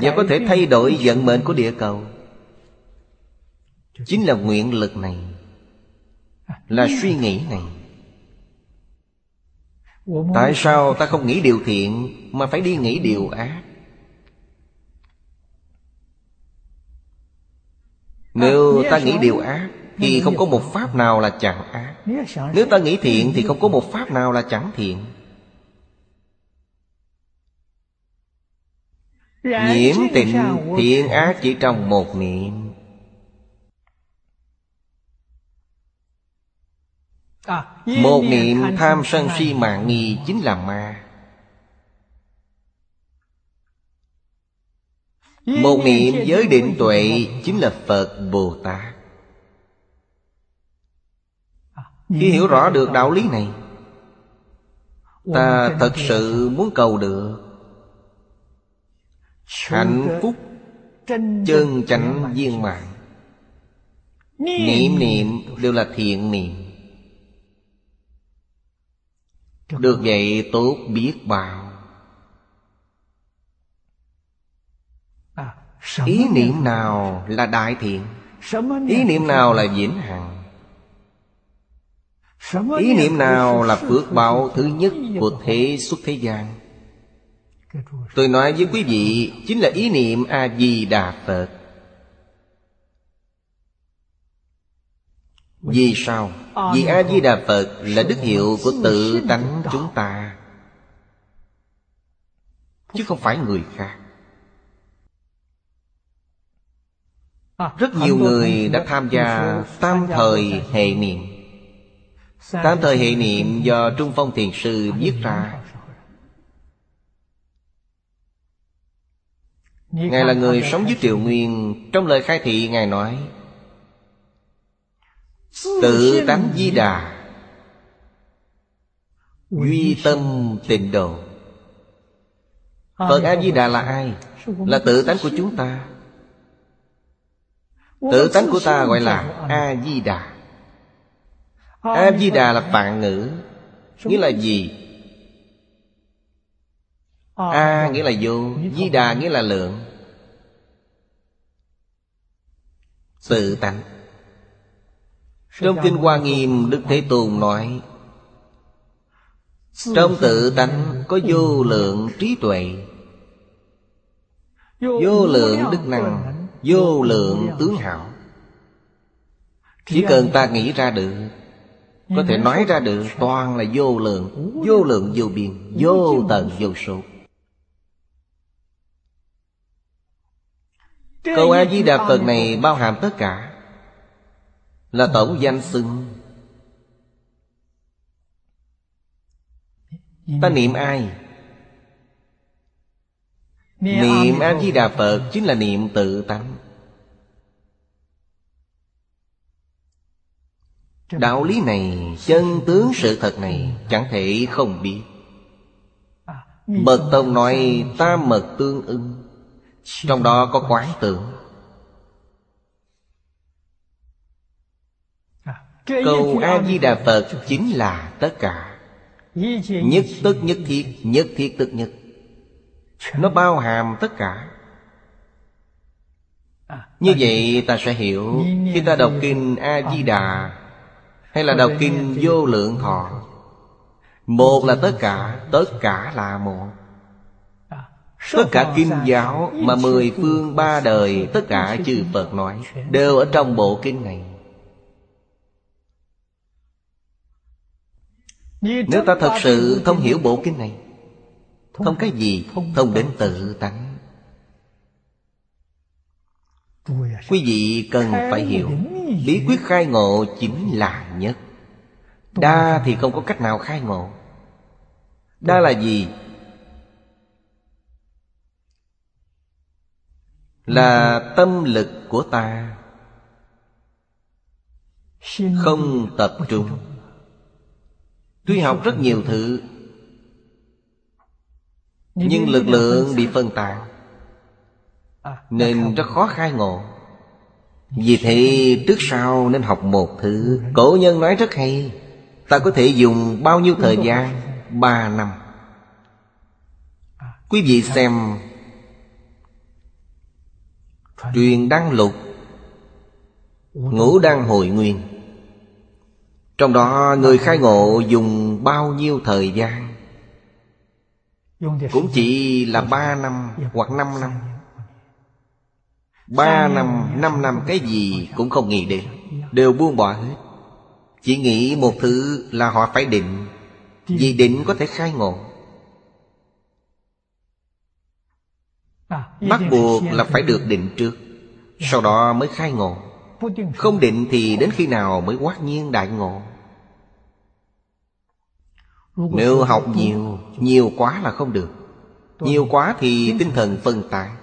Speaker 1: Và có thể thay đổi vận mệnh của địa cầu chính là nguyện lực này là suy nghĩ này. Tại sao ta không nghĩ điều thiện mà phải đi nghĩ điều ác? Nếu ta nghĩ điều ác thì không có một pháp nào là chẳng ác. Nếu ta nghĩ thiện thì không có một pháp nào là chẳng thiện. Nhiễm tịnh thiện ác chỉ trong một niệm. Một niệm tham sân si mạng nghi chính là ma. Một niệm giới định tuệ chính là Phật Bồ Tát. À, Khi hiểu rõ được đạo lý này Ta thật sự muốn cầu được Hạnh phúc Chân chánh viên mạng Niệm niệm đều là thiện niệm được. Vậy tốt biết bao. À, Ý niệm nào là đại thiện? Ý niệm nào là vĩnh hằng? Ý niệm nào là phước báo thứ nhất của thế xuất thế gian? Tôi nói với quý vị Chính là ý niệm A-di-đà Phật Vì sao? Vì A-di-đà Phật là đức hiệu của tự tánh chúng ta. Chứ không phải người khác. Rất nhiều người đã tham gia tam thời hệ niệm. Tam thời hệ niệm do Trung Phong Thiền Sư viết ra. Ngài là người sống dưới Triều Nguyên. Trong lời khai thị, Ngài nói Tự tánh di đà. Duy tâm tịnh độ. Phật A-di-đà là ai? Là tự tánh của chúng ta. Tự tánh của ta gọi là A-di-đà A-di-đà là phạn ngữ Nghĩa là gì? A nghĩa là vô Di đà nghĩa là lượng. Tự tánh trong Kinh Hoa Nghiêm, Đức Thế Tôn nói, Trong tự tánh có vô lượng trí tuệ. Vô lượng đức năng, Vô lượng tướng hảo. Chỉ cần ta nghĩ ra được, Có thể nói ra được, Toàn là vô lượng Vô lượng vô biên, Vô tận vô số. Câu A-di-đà Phật này bao hàm tất cả là tổng danh xưng. Ta niệm ai? Niệm a di đà phật chính là niệm tự tánh. Đạo lý này, chân tướng sự thật này chẳng thể không biết. Mật tông nói tam mật tương ưng trong đó có quái tưởng. Câu A-di-đà Phật chính là tất cả. Nhất tức nhất thiết Nhất thiết tức nhất. Nó bao hàm tất cả. Như vậy ta sẽ hiểu Khi ta đọc kinh A-di-đà Hay là đọc kinh vô lượng thọ. Một là tất cả Tất cả là một. Tất cả kinh giáo mà mười phương ba đời Tất cả chư Phật nói Đều ở trong bộ kinh này Nếu ta thật sự thông hiểu bộ kinh này Thông cái gì? Thông đến tự tánh? Quý vị cần phải hiểu Bí quyết khai ngộ chính là nhất. Đa thì không có cách nào khai ngộ. Đa là gì? Là tâm lực của ta. Không tập trung Tuy học rất nhiều thứ, Nhưng lực lượng bị phân tán, Nên rất khó khai ngộ. Vì thế, trước sau nên học một thứ Cổ nhân nói rất hay. Ta có thể dùng bao nhiêu thời gian? Ba năm. Quý vị xem Truyền đăng lục, Ngũ đăng hội nguyên. Trong đó người khai ngộ dùng bao nhiêu thời gian? Cũng chỉ là ba năm hoặc năm năm. Ba năm, năm năm cái gì cũng không nghĩ đến. Đều buông bỏ hết. Chỉ nghĩ một thứ là họ phải định. Vì định có thể khai ngộ. Bắt buộc là phải được định trước Sau đó mới khai ngộ. Không định thì đến khi nào mới quát nhiên đại ngộ? Nếu học nhiều Nhiều quá là không được. Nhiều quá thì tinh thần phân tán.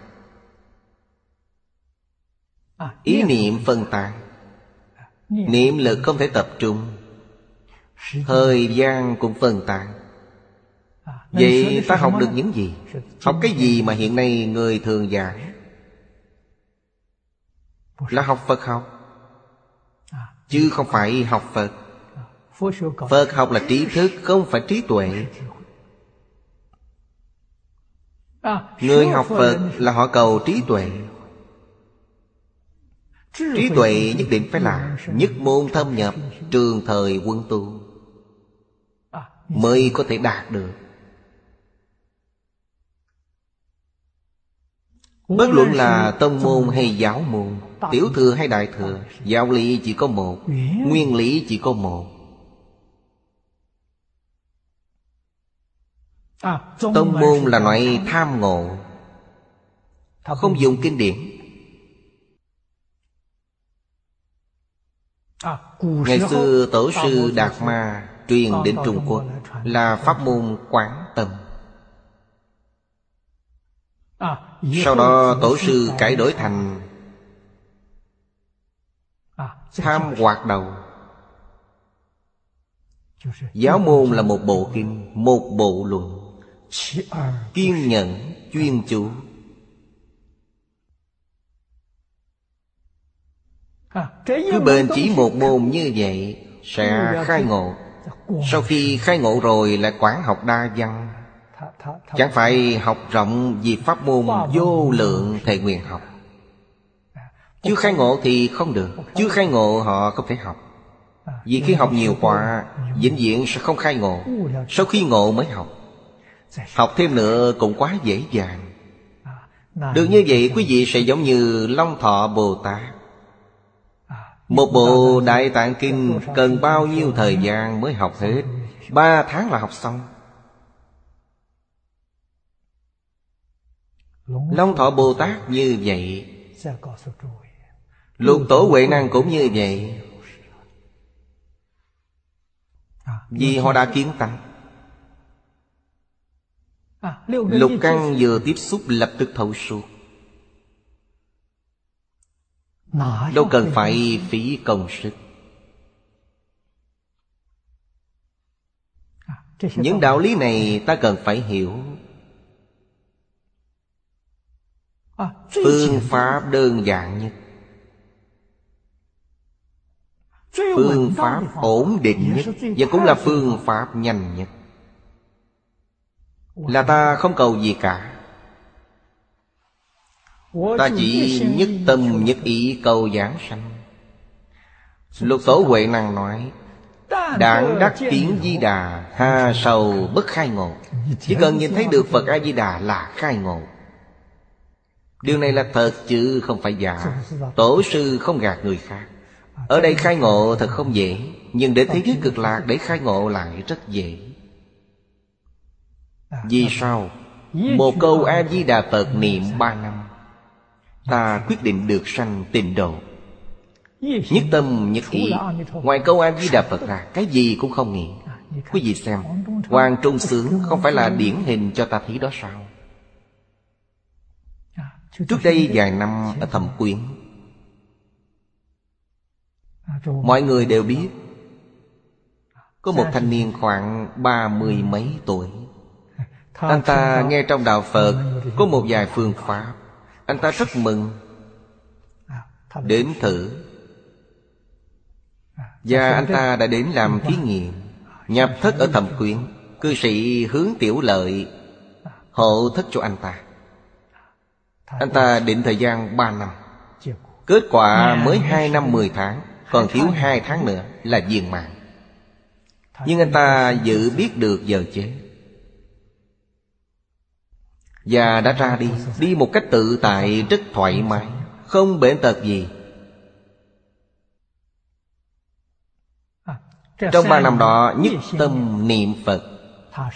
Speaker 1: Ý niệm phân tán. Niệm lực không thể tập trung. Thời gian cũng phân tán. Vậy ta học được những gì? Học cái gì mà hiện nay người thường giảng? Là học Phật học. Chứ không phải học Phật. Phật học là trí thức Không phải trí tuệ. Người học Phật là họ cầu trí tuệ. Trí tuệ. Nhất định phải là Nhất môn thâm nhập Trường thời quân tu Mới có thể đạt được. Bất luận là tông môn. hay giáo môn Tiểu thừa hay đại thừa? Giáo lý chỉ có một Nguyên lý chỉ có một. Tông môn là loại tham ngộ. Không dùng kinh điển. Ngày xưa tổ sư Đạt Ma Truyền đến Trung Quốc Là pháp môn quán tâm. Sau đó tổ sư cải đổi thành Tham hoạt đầu. Giáo môn là một bộ kinh Một bộ luận. Kiên nhẫn chuyên chú. Cứ bền chỉ một môn như vậy Sẽ khai ngộ. Sau khi khai ngộ rồi lại quản học đa văn. Chẳng phải học rộng vì pháp môn vô lượng thầy nguyện học chưa khai ngộ thì không được. Chưa khai ngộ họ không thể học. Vì khi học nhiều quá, Vĩnh viễn sẽ không khai ngộ. Sau khi ngộ mới học. Học thêm nữa cũng quá dễ dàng. Được như vậy, quý vị sẽ giống như Long Thọ Bồ Tát. Một bộ Đại Tạng Kinh Cần bao nhiêu thời gian mới học hết? Ba tháng là học xong. Long Thọ Bồ Tát như vậy Lục Tổ Huệ Năng cũng như vậy. Vì họ đã kiến tánh. Lục căn vừa tiếp xúc lập tức thấu suốt. Đâu cần phải phí công sức. Những đạo lý này ta cần phải hiểu. Phương pháp đơn giản nhất. Phương pháp ổn định nhất Và cũng là phương pháp nhanh nhất. Là ta không cầu gì cả. Ta chỉ nhất tâm nhất ý cầu giảng sanh. Lục Tổ Huệ Năng nói Đảng đắc kiến Di Đà Hà sầu bất khai ngộ. Chỉ cần nhìn thấy được Phật A-di-đà là khai ngộ. Điều này là thật chứ không phải giả. Tổ sư không gạt người khác ở đây khai ngộ thật không dễ, Nhưng đến thế giới cực lạc để khai ngộ lại rất dễ. Vì sao? Một câu A-di-đà Phật niệm ba năm, Ta quyết định được sanh tịnh độ. Nhất tâm, nhất ý. Ngoài câu A-di-đà Phật ra, Cái gì cũng không nghĩ. Quý vị xem, Hoàng Trung Sướng không phải là điển hình cho ta thấy đó sao? Trước đây vài năm ở Thẩm Quyến Mọi người đều biết Có một thanh niên khoảng ba mươi mấy tuổi. Anh ta nghe trong đạo Phật Có một vài phương pháp. Anh ta rất mừng. Đến thử. Và anh ta đã đến làm thí nghiệm Nhập thất ở thẩm quyến Cư sĩ hướng tiểu lợi Hộ thất cho anh ta. Anh ta định thời gian 3 năm. Kết quả mới 2 năm 10 tháng Còn thiếu 2 tháng nữa là viên mạng Nhưng anh ta dự biết được giờ chết Và đã ra đi Đi một cách tự tại rất thoải mái. Không bệnh tật gì. Trong ba năm đó nhất tâm niệm Phật.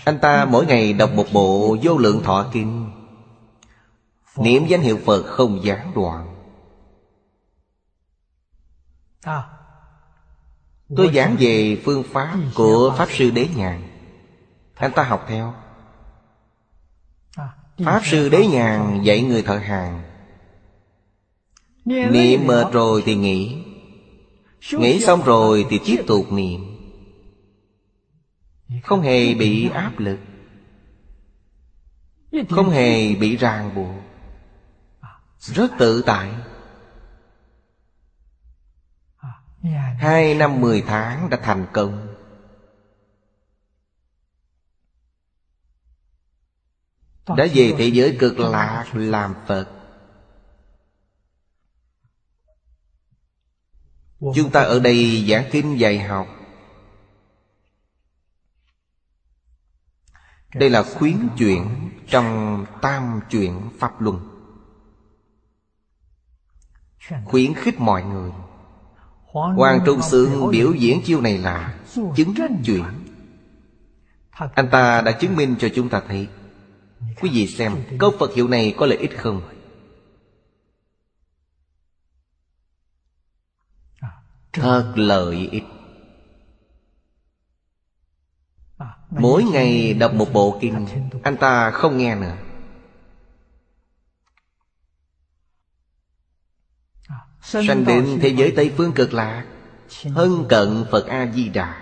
Speaker 1: Anh ta mỗi ngày đọc một bộ vô lượng thọ kinh. Niệm danh hiệu Phật không gián đoạn Tôi giảng về phương pháp của Pháp Sư Đế Nhàn. Anh ta học theo. Pháp Sư Đế Nhàn dạy người thợ hàng. Niệm mệt rồi thì nghỉ. Nghỉ xong rồi thì tiếp tục niệm. Không hề bị áp lực. Không hề bị ràng buộc. Rất tự tại Hai năm mười tháng đã thành công. Đã về thế giới cực lạc làm Phật. Chúng ta ở đây giảng kinh dạy học. Đây là khuyến chuyển trong tam chuyển Pháp Luân. Khuyến khích mọi người Hoàng Trung Sương biểu diễn chiêu này là Chứng chuyển Anh ta đã chứng minh cho chúng ta thấy. Quý vị xem Câu Phật hiệu này có lợi ích không? Thật lợi ích. Mỗi ngày đọc một bộ kinh Anh ta không nghe nữa Sanh đến thế giới Tây Phương cực lạc Hân cận Phật A-di-đà.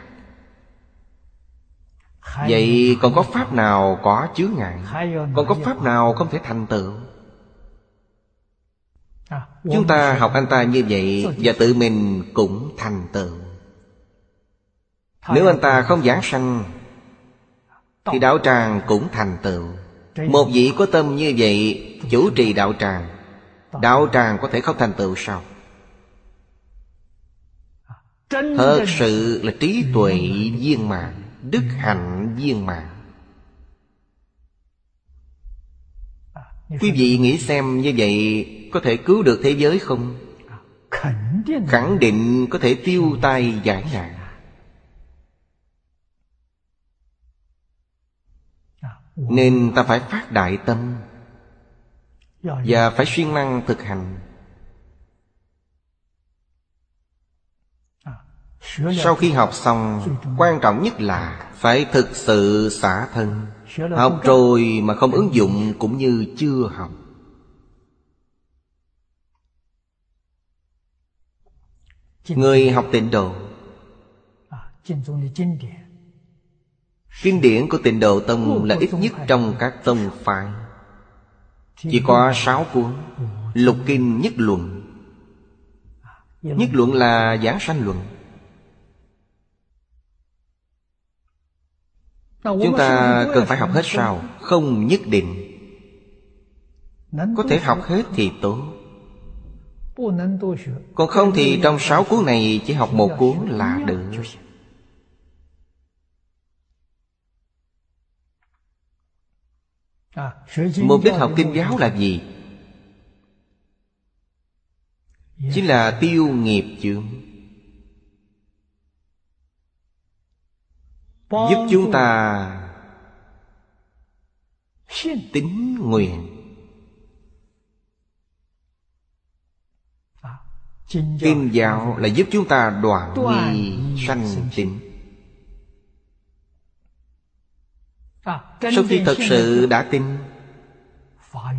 Speaker 1: Vậy còn có pháp nào có chướng ngại? Còn có pháp nào không thể thành tựu? Chúng ta học anh ta như vậy Và tự mình cũng thành tựu. Nếu anh ta không giảng sanh Thì đạo tràng cũng thành tựu. Một vị có tâm như vậy Chủ trì đạo tràng. Đạo tràng có thể không thành tựu sao Thật sự là trí tuệ viên mạng Đức hạnh viên mạng Quý vị nghĩ xem như vậy Có thể cứu được thế giới không? Khẳng định. Có thể tiêu tai giải nạn. Nên ta phải phát đại tâm Và phải siêng năng thực hành Sau khi học xong, Quan trọng nhất là Phải thực sự xả thân. Học rồi mà không ứng dụng Cũng như chưa học. Người học tịnh độ. Kinh điển của tịnh độ tông là ít nhất trong các tông phái. Chỉ có sáu cuốn, Lục kinh nhất luận. Nhất luận là giảng sanh luận. Chúng ta cần phải học hết sao? Không nhất định. Có thể học hết thì tốt. Còn không thì trong sáu cuốn này Chỉ học một cuốn là được. Mục đích học kinh giáo là gì? Chính là tiêu nghiệp chướng Giúp chúng ta Tính nguyện. Kinh giáo là giúp chúng ta đoạn nghi sanh tính. Sau khi thật sự đã tin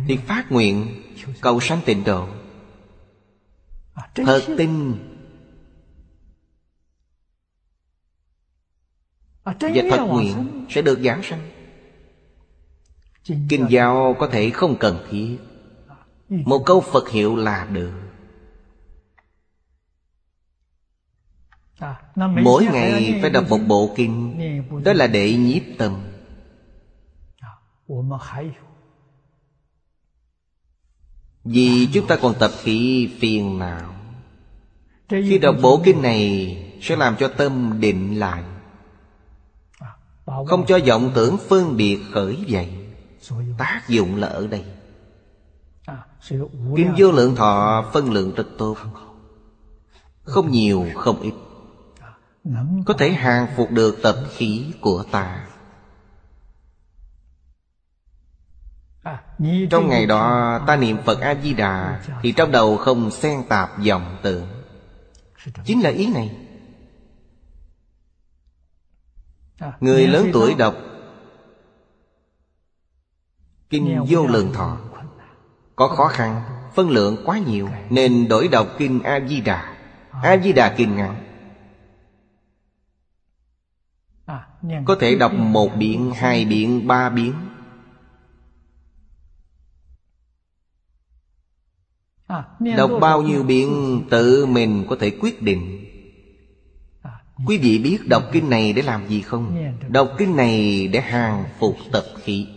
Speaker 1: Thì phát nguyện cầu sanh tịnh độ. Thật tin Và thật nguyện sẽ được giảng sanh Kinh giáo có thể không cần thiết. Một câu Phật hiệu là được. Mỗi ngày phải đọc một bộ kinh. Đó là để nhiếp tâm. Vì chúng ta còn tập khí phiền não. Khi đọc bộ kinh này Sẽ làm cho tâm định lại Không cho vọng tưởng phân biệt khởi dậy. Tác dụng là ở đây. Kinh vô lượng thọ phân lượng rất tốt. Không nhiều không ít. Có thể hàng phục được tập khí của ta. Trong ngày đó ta niệm Phật A-di-đà Thì trong đầu không xen tạp vọng tưởng. Chính là ý này Người lớn tuổi đọc Kinh vô lượng thọ. Có khó khăn Phân lượng quá nhiều Nên đổi đọc kinh A-di-đà A-di-đà kinh ngắn. Có thể đọc một biển, hai biển, ba biển. Đọc bao nhiêu biển tự mình có thể quyết định Quý vị biết đọc kinh này để làm gì không? Đọc kinh này để hàng phục tập khí.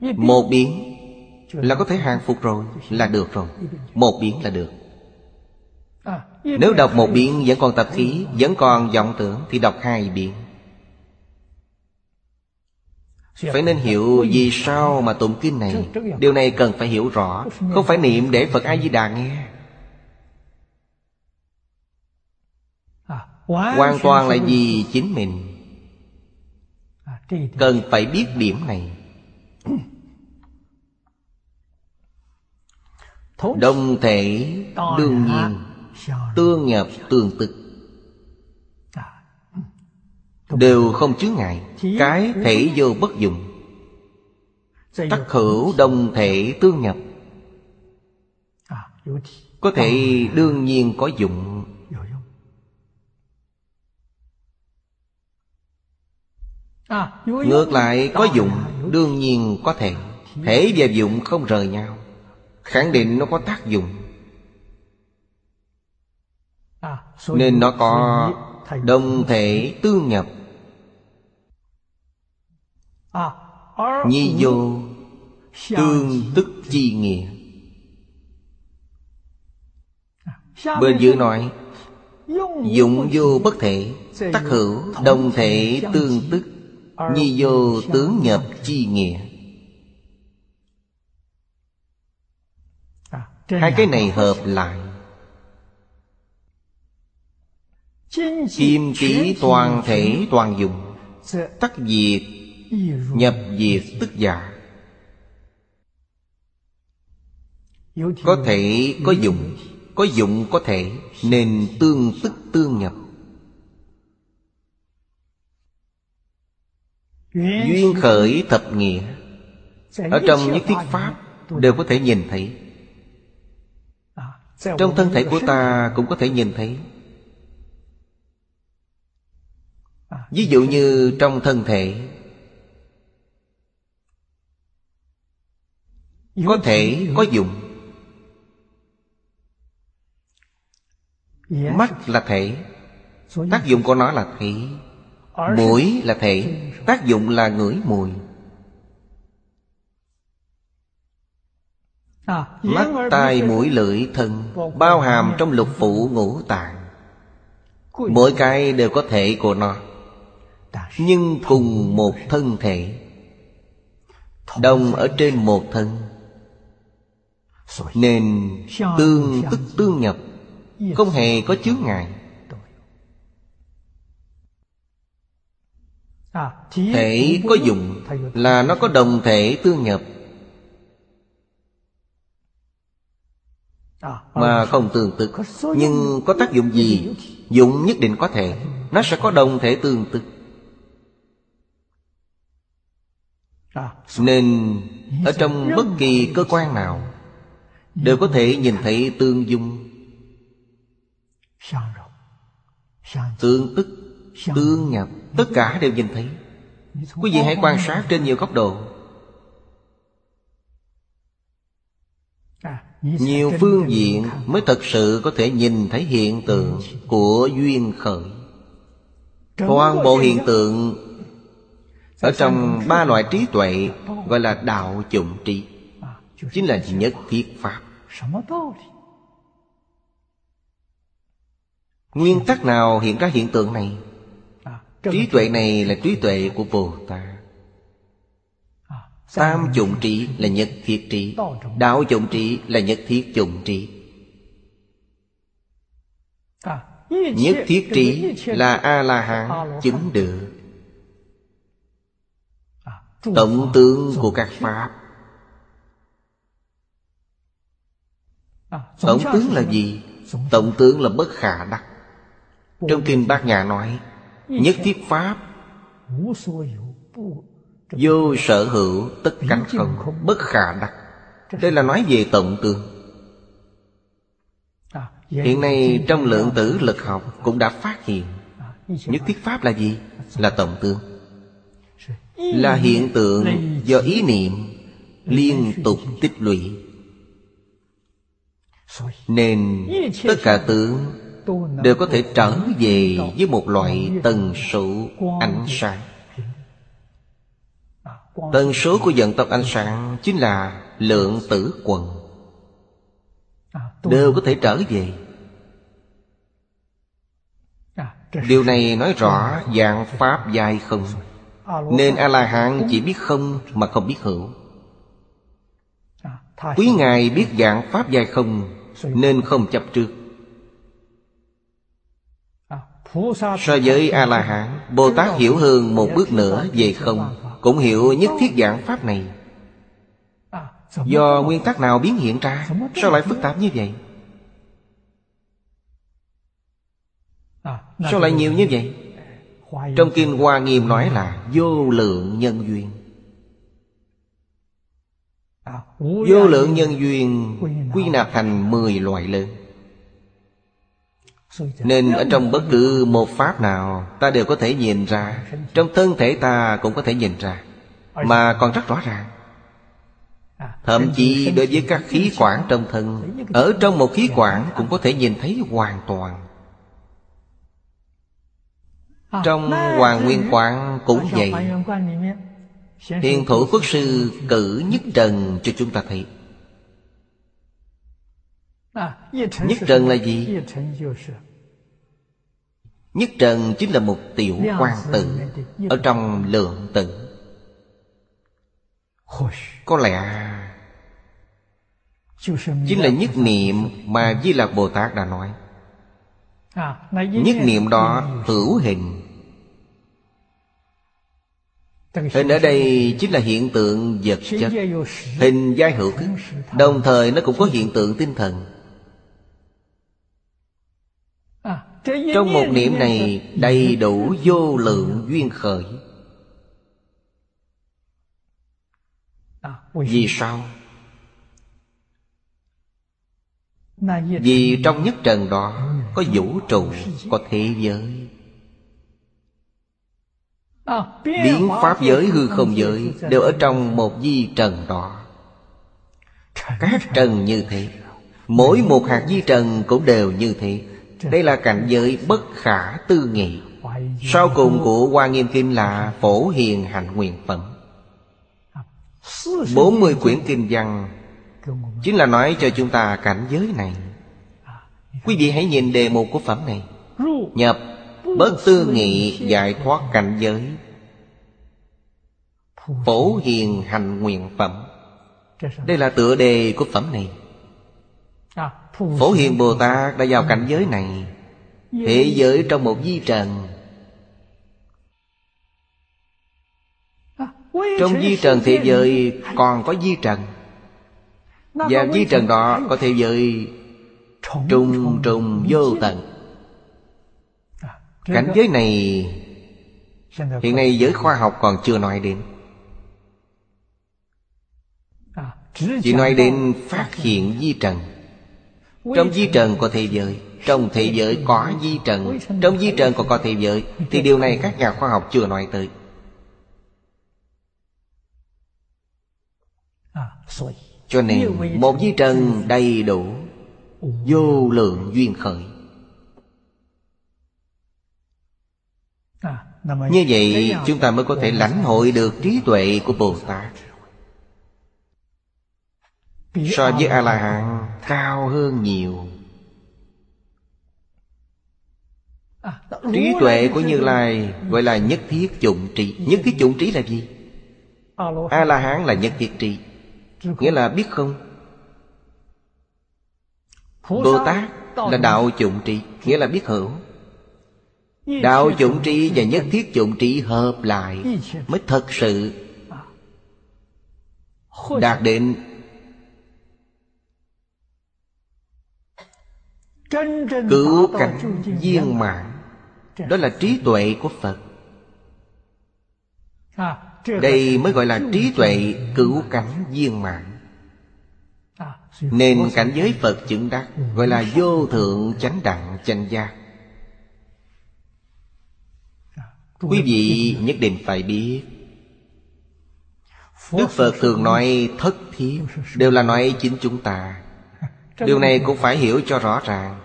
Speaker 1: Một biến là có thể hàng phục rồi, Là được rồi. Một biến là được. Nếu đọc một biến vẫn còn tập khí, Vẫn còn vọng tưởng, Thì đọc hai biến. Phải nên hiểu vì sao mà tụng kinh này. Điều này cần phải hiểu rõ. Không phải niệm để Phật A-di-đà nghe. Hoàn toàn là vì chính mình. Cần phải biết điểm này. Đồng thể đương nhiên Tương nhập tương tức. Đều không chứa ngại. Cái thể vô bất dụng. Tắc hữu đồng thể tương nhập. Có thể. đương nhiên có dụng Ngược lại có dụng Đương nhiên có thể. Thể và dụng không rời nhau. Khẳng định nó có tác dụng. Nên nó có đồng thể tương nhập. Nhi vô Tương tức chi nghĩa. Bên dưới nói Dụng vô bất thể Tắc hữu đồng thể tương tức Nhi vô tướng nhập chi nghĩa. Hai cái này hợp lại. Kim trí toàn thể toàn dụng. Tắc diệt Nhập diệt tức giả. Có thể có dụng Có dụng có thể Nên tương tức tương nhập Duyên khởi thập nghĩa Ở trong nhất thiết Pháp Đều có thể nhìn thấy. Trong thân thể của ta cũng có thể nhìn thấy. Ví dụ như trong thân thể. Có thể có dụng. Mắt là thể. Tác dụng của nó là thể Mũi là thể Tác dụng là ngửi mùi. Mắt, tai, mũi, lưỡi, thân Bao hàm trong lục phủ ngũ tạng. Mỗi cái đều có thể của nó Nhưng cùng một thân thể Đồng ở trên một thân. Nên tương tức tương nhập Không hề có chướng ngại. Thể có dụng Là nó có đồng thể tương nhập. Mà không tương tự. Nhưng có tác dụng gì? Dụng nhất định có thể. Nó sẽ có đồng thể tương tự. Nên Ở trong bất kỳ cơ quan nào Đều có thể nhìn thấy tương dung. Tương tức Tương nhập Tất cả đều nhìn thấy. Quý vị hãy quan sát trên nhiều góc độ. Nhiều phương diện mới thật sự có thể nhìn thấy hiện tượng của duyên khởi. Toàn bộ hiện tượng Ở trong ba loại trí tuệ gọi là đạo chủng trí, Chính là nhất thiết Pháp. Nguyên tắc nào hiện ra hiện tượng này? Trí tuệ này là trí tuệ của Bồ Tát. Tam dụng trí là nhất thiết trí. Đạo dụng trí là nhất thiết dụng trí. Nhất thiết trí là A-la-hán chứng được. Tổng tướng của các Pháp. Tổng tướng là gì? Tổng tướng là bất khả đắc. Trong Kinh Bát Nhã nói Nhất thiết Pháp. Vô sở hữu tất cánh không, Bất khả đắc. Đây là nói về tổng tương Hiện nay trong lượng tử lực học Cũng đã phát hiện. Nhất thiết pháp là gì? Là tổng tương Là hiện tượng do ý niệm Liên tục tích lũy. Nên tất cả tướng Đều có thể trở về với một loại tần số ánh sáng. Tần số của dân tộc ánh sáng Chính là lượng tử quần. Đều có thể trở về. Điều này nói rõ dạng Pháp dài không. Nên A-la-hán chỉ biết không mà không biết hữu. Quý Ngài biết dạng Pháp dài không, Nên không chấp trước. So với A-la-hán Bồ Tát hiểu hơn một bước nữa về không, cũng hiểu nhất thiết giảng pháp này. Do nguyên tắc nào biến hiện ra, Sao lại phức tạp như vậy? Sao lại nhiều như vậy? Trong Kinh Hoa Nghiêm nói là Vô lượng nhân duyên. Vô lượng nhân duyên Quy nạp thành 10 loại lớn nên ở trong bất cứ một pháp nào, Ta đều có thể nhìn ra. Trong thân thể ta cũng có thể nhìn ra. Mà còn rất rõ ràng. Thậm chí đối với các khí quản trong thân, Ở trong một khí quản cũng có thể nhìn thấy hoàn toàn. Trong Hoàng Nguyên Quán cũng vậy. Hiền thủ quốc sư cử nhất trần cho chúng ta thấy. Nhất trần là gì? Nhất trần chính là một tiểu quan tử Ở trong lượng tử Có lẽ Chính là nhất niệm mà Di Lạc Bồ Tát đã nói. Nhất niệm đó hữu hình. Hình ở đây chính là hiện tượng vật chất. Hình giai hữu thức. Đồng thời nó cũng có hiện tượng tinh thần Trong một niệm này đầy đủ vô lượng duyên khởi. Vì sao? Vì trong nhất trần đó Có vũ trụ Có thế giới. Biến pháp giới hư không giới Đều ở trong một di trần đó. Các trần như thế Mỗi một hạt di trần cũng đều như thế đây là cảnh giới bất khả tư nghị. Sau cùng của Hoa Nghiêm Kinh là Phổ Hiền Hạnh Nguyện Phẩm. 40 quyển kinh văn. Chính là nói cho chúng ta cảnh giới này. Quý vị hãy nhìn đề mục của phẩm này. Nhập bất tư nghị giải thoát cảnh giới. Phổ hiền. Hành nguyện phẩm. Đây là tựa đề của phẩm này Phổ hiền Bồ Tát đã vào cảnh giới này. Thế giới trong một di trần. Trong di trần thế giới còn có di trần. Và di trần đó có thế giới Trùng trùng vô tận. Cảnh giới này Hiện nay giới khoa học còn chưa nói đến. Chỉ nói đến phát hiện di trần Trong di trần có thế giới Trong thế giới có di trần. Trong di trần còn có thế giới Thì điều này các nhà khoa học chưa nói tới. Cho nên một di trần đầy đủ Vô lượng duyên khởi. Như vậy chúng ta mới có thể lãnh hội được trí tuệ của Bồ Tát. So với A-la-hán cao hơn nhiều. Trí tuệ của Như Lai gọi là nhất thiết dụng trí Nhất thiết dụng trí là gì? A-la-hán là nhất thiết trí Nghĩa là biết không? Bồ Tát là đạo dụng trí Nghĩa là biết hữu Đạo dụng trí và nhất thiết dụng trí hợp lại Mới thật sự Đạt đến Cứu cảnh viên mãn. Đó là trí tuệ của Phật. Đây mới gọi là trí tuệ cứu cảnh viên mãn. Nên cảnh giới Phật chứng đắc Gọi là vô thượng chánh đặng chánh giác. Quý vị nhất định phải biết. Đức Phật thường nói thất thiết Đều là nói chính chúng ta Điều này cũng phải hiểu cho rõ ràng.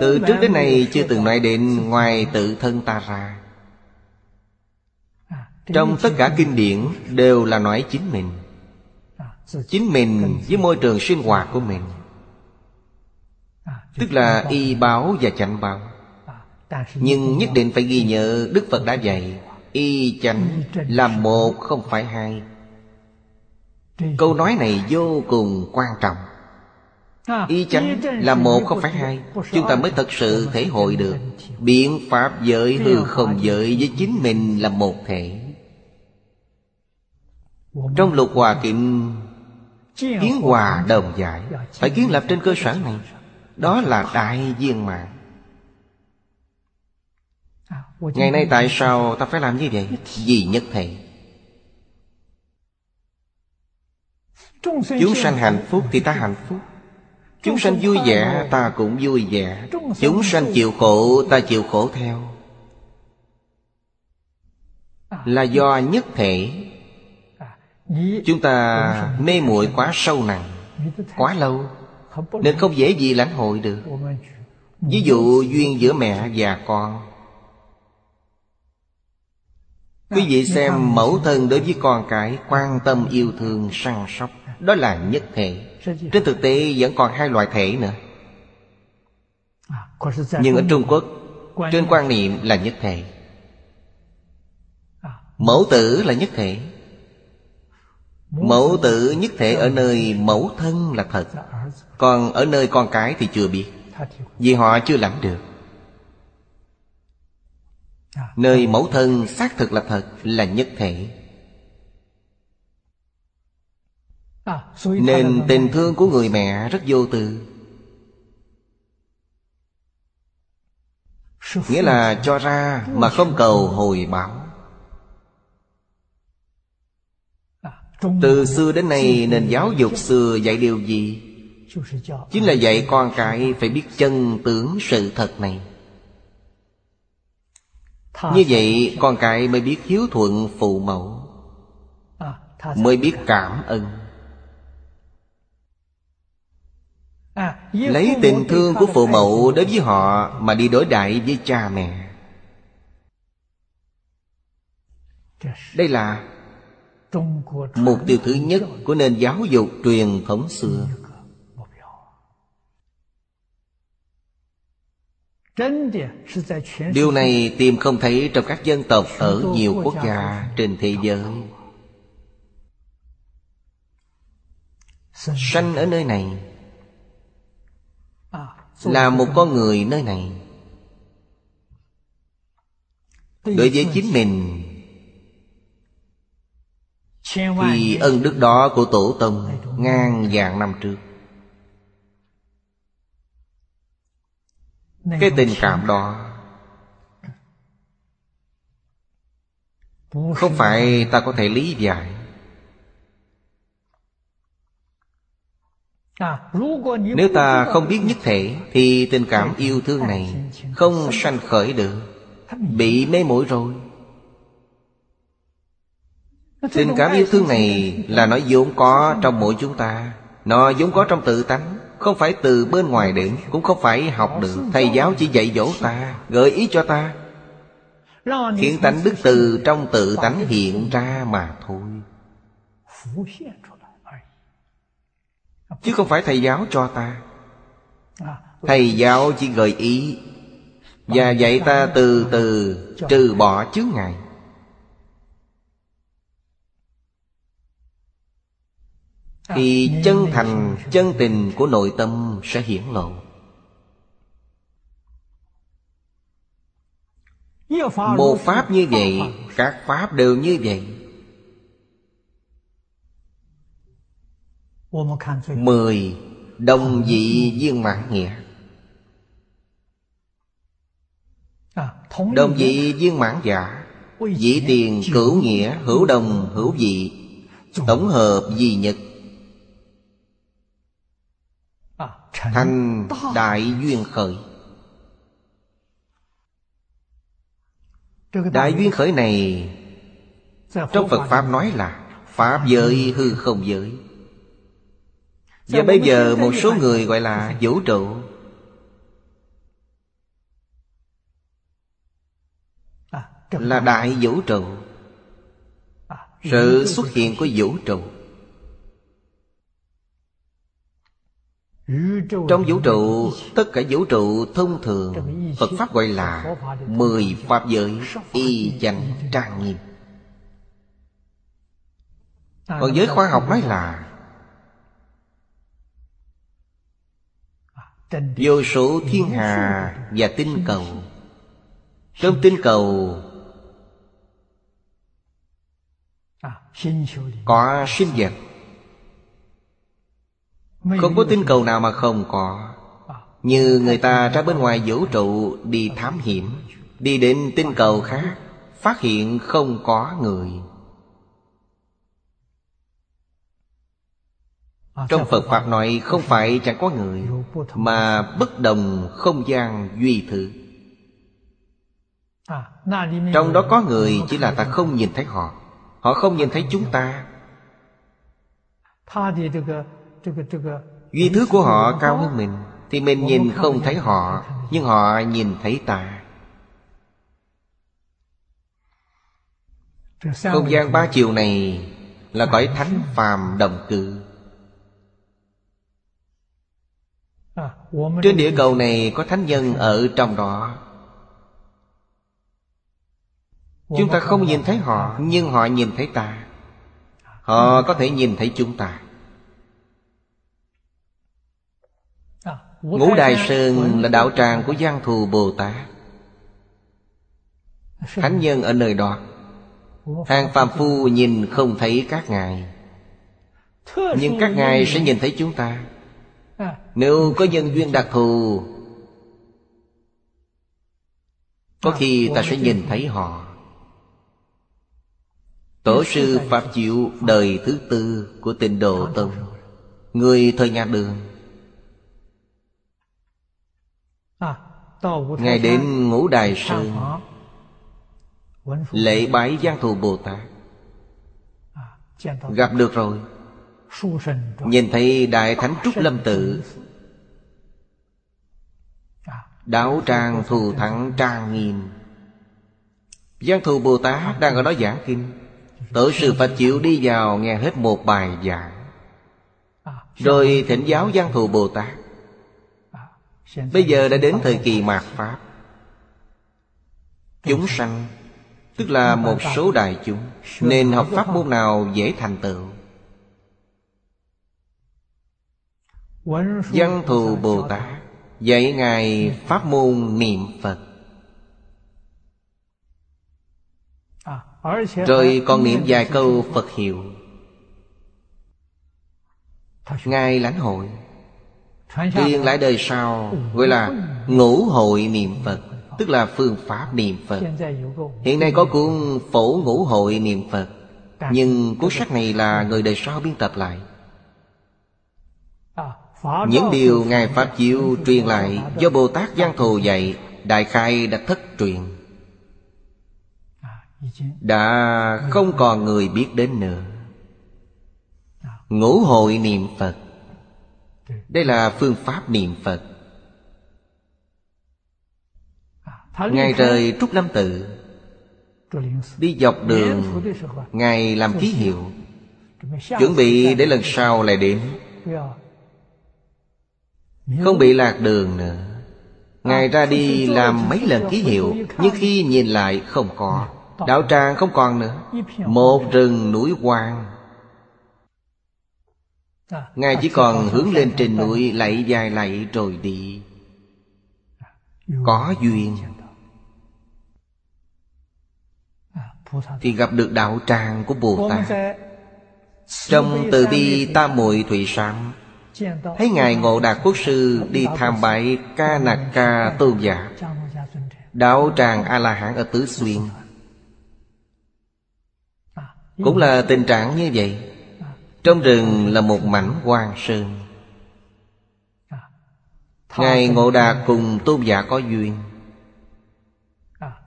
Speaker 1: Từ trước đến nay chưa từng nói đến ngoài tự thân ta ra. Trong tất cả kinh điển đều là nói chính mình. Chính mình với môi trường sinh hoạt của mình. Tức là y báo và chánh báo. Nhưng nhất định phải ghi nhớ Đức Phật đã dạy Y chánh là một không phải hai. Câu nói này vô cùng quan trọng Y chánh là một không phải hai. Chúng ta mới thật sự thể hội được. Biện pháp giới hư không giới với chính mình là một thể. Trong lục hòa kiệm Kiến hòa đồng giải Phải kiến lập trên cơ sở này. Đó là đại viên mạng Ngày nay tại sao ta phải làm như vậy? Vì nhất thể. Chúng sanh hạnh phúc thì ta hạnh phúc Chúng sanh vui vẻ, ta cũng vui vẻ. Chúng sanh chịu khổ, ta chịu khổ theo. Là do nhất thể. Chúng ta mê muội quá sâu nặng, Quá lâu, Nên không dễ gì lãnh hội được. Ví dụ duyên giữa mẹ và con. Quý vị xem mẫu thân đối với con cái Quan tâm yêu thương săn sóc, Đó là nhất thể. Trên thực tế vẫn còn hai loại thể nữa. Nhưng ở Trung Quốc Trên quan niệm là nhất thể. Mẫu tử là nhất thể. Mẫu tử nhất thể ở nơi mẫu thân là thật. Còn ở nơi con cái thì chưa biết. Vì họ chưa lãnh được. Nơi mẫu thân xác thực là thật Là nhất thể Nên tình thương của người mẹ rất vô tư. Nghĩa là cho ra mà không cầu hồi báo. Từ xưa đến nay nền giáo dục xưa dạy điều gì? Chính là dạy con cái phải biết chân tướng sự thật này. Như vậy con cái mới biết hiếu thuận phụ mẫu Mới biết cảm ơn Lấy tình thương của phụ mẫu đối với họ Mà đi đối đại với cha mẹ. Đây là Mục tiêu thứ nhất của nền giáo dục truyền thống xưa. Điều này tìm không thấy trong các dân tộc ở nhiều quốc gia trên thế giới. Sanh ở nơi này Là một con người nơi này. Đối với chính mình Thì ân đức đó của Tổ Tông Ngang vàng năm trước. Cái tình cảm đó Không phải ta có thể lý giải Nếu ta không biết nhất thể Thì tình cảm yêu thương này Không sanh khởi được. Bị mê muội rồi. Tình cảm yêu thương này Là nó vốn có trong mỗi chúng ta. Nó vốn có trong tự tánh Không phải từ bên ngoài đến Cũng không phải học được. Thầy giáo chỉ dạy dỗ ta Gợi ý cho ta. Khiến tánh đức từ trong tự tánh hiện ra mà thôi Chứ không phải thầy giáo cho ta. Thầy giáo chỉ gợi ý. Và dạy ta từ từ trừ bỏ chướng ngại. Thì chân thành, chân tình của nội tâm sẽ hiển lộ. Một pháp như vậy Các pháp đều như vậy Mười Đồng dị viên mãn nghĩa. Đồng dị viên mãn giả Dĩ tiền cửu nghĩa Hữu đồng hữu dị Tổng hợp duy nhất Thành đại duyên khởi. Đại duyên khởi này Trong Phật Pháp nói là Pháp giới. hư không giới Và bây giờ một số người gọi là vũ trụ. Là đại vũ trụ. Sự xuất hiện của vũ trụ. Trong vũ trụ Tất cả vũ trụ thông thường Phật Pháp gọi là Mười Pháp giới Y chánh trang nghiêm. Còn giới khoa học nói là Vô số thiên hà và tinh cầu. Trong tinh cầu Có sinh vật. Không có tinh cầu nào mà không có. Như người ta ra bên ngoài vũ trụ đi thám hiểm, Đi đến tinh cầu khác, Phát hiện không có người. Trong Phật Pháp nói không phải chẳng có người Mà bất đồng không gian duy thử Trong đó có người chỉ là ta không nhìn thấy họ Họ không nhìn thấy chúng ta. Duy thứ của họ cao hơn mình Thì mình nhìn không thấy họ Nhưng họ nhìn thấy ta. Không gian ba chiều này Là cõi thánh phàm đồng cư Trên địa cầu này có thánh nhân ở trong đó. Chúng ta không nhìn thấy họ, Nhưng họ nhìn thấy ta. Họ có thể nhìn thấy chúng ta. Ngũ Đài Sơn là đạo tràng của Giang Thù Bồ Tát. Thánh nhân ở nơi đó. Hàng phàm phu nhìn không thấy các ngài. Nhưng các ngài sẽ nhìn thấy chúng ta. Nếu có nhân duyên đặc thù Có khi ta sẽ nhìn thấy họ. Tổ sư Pháp Diệu đời thứ tư của tịnh Độ Tông. Người thời nhà đường. Ngài đến ngũ đài sơn Lễ bái Giang Thù Bồ Tát. Gặp được rồi Nhìn thấy Đại Thánh Trúc Lâm Tự Đáo trang thù thắng trang nghiêm. Giang Thù Bồ Tát đang ở đó giảng kinh. Tổ sư Pháp chịu đi vào nghe hết một bài giảng. Rồi thỉnh giáo Văn Thù Bồ Tát. Bây giờ đã đến thời kỳ mạt Pháp. Chúng sanh Tức là một số đại chúng Nên học pháp môn nào dễ thành tựu Văn thù Bồ Tát Dạy Ngài pháp môn niệm Phật. Rồi còn niệm vài câu Phật hiệu. Ngài lãnh hội. Truyền lại đời sau Gọi là ngũ hội niệm Phật Tức là phương pháp niệm Phật. Hiện nay có cuốn phổ ngũ hội niệm Phật Nhưng cuốn sách này là người đời sau biên tập lại Những điều Ngài Pháp Chiếu truyền lại Do Bồ Tát Giang Thù dạy Đại khai đã thất truyền Đã không còn người biết đến nữa Ngũ hội niệm Phật Đây là phương pháp niệm Phật Ngài rời Trúc Lâm Tự Đi dọc đường Ngài làm ký hiệu Chuẩn bị để lần sau lại đến Không bị lạc đường nữa. Ngài ra đi làm mấy lần ký hiệu Nhưng khi nhìn lại không có. Đạo tràng không còn nữa. Một rừng núi hoang. Ngài chỉ còn hướng lên trên núi Lạy dài lạy rồi đi. Có duyên. Thì gặp được đạo tràng của Bồ Tát. Trong từ bi tam muội thủy sám Thấy Ngài Ngộ Đạt Quốc Sư đi tham bái Ca Nạc Ca Tôn Giả. Đạo tràng A-la-hán ở Tứ Xuyên. Cũng là tình trạng như vậy. Trong rừng là một mảnh hoang sơn. Ngài Ngộ Đạt cùng Tôn Giả có duyên.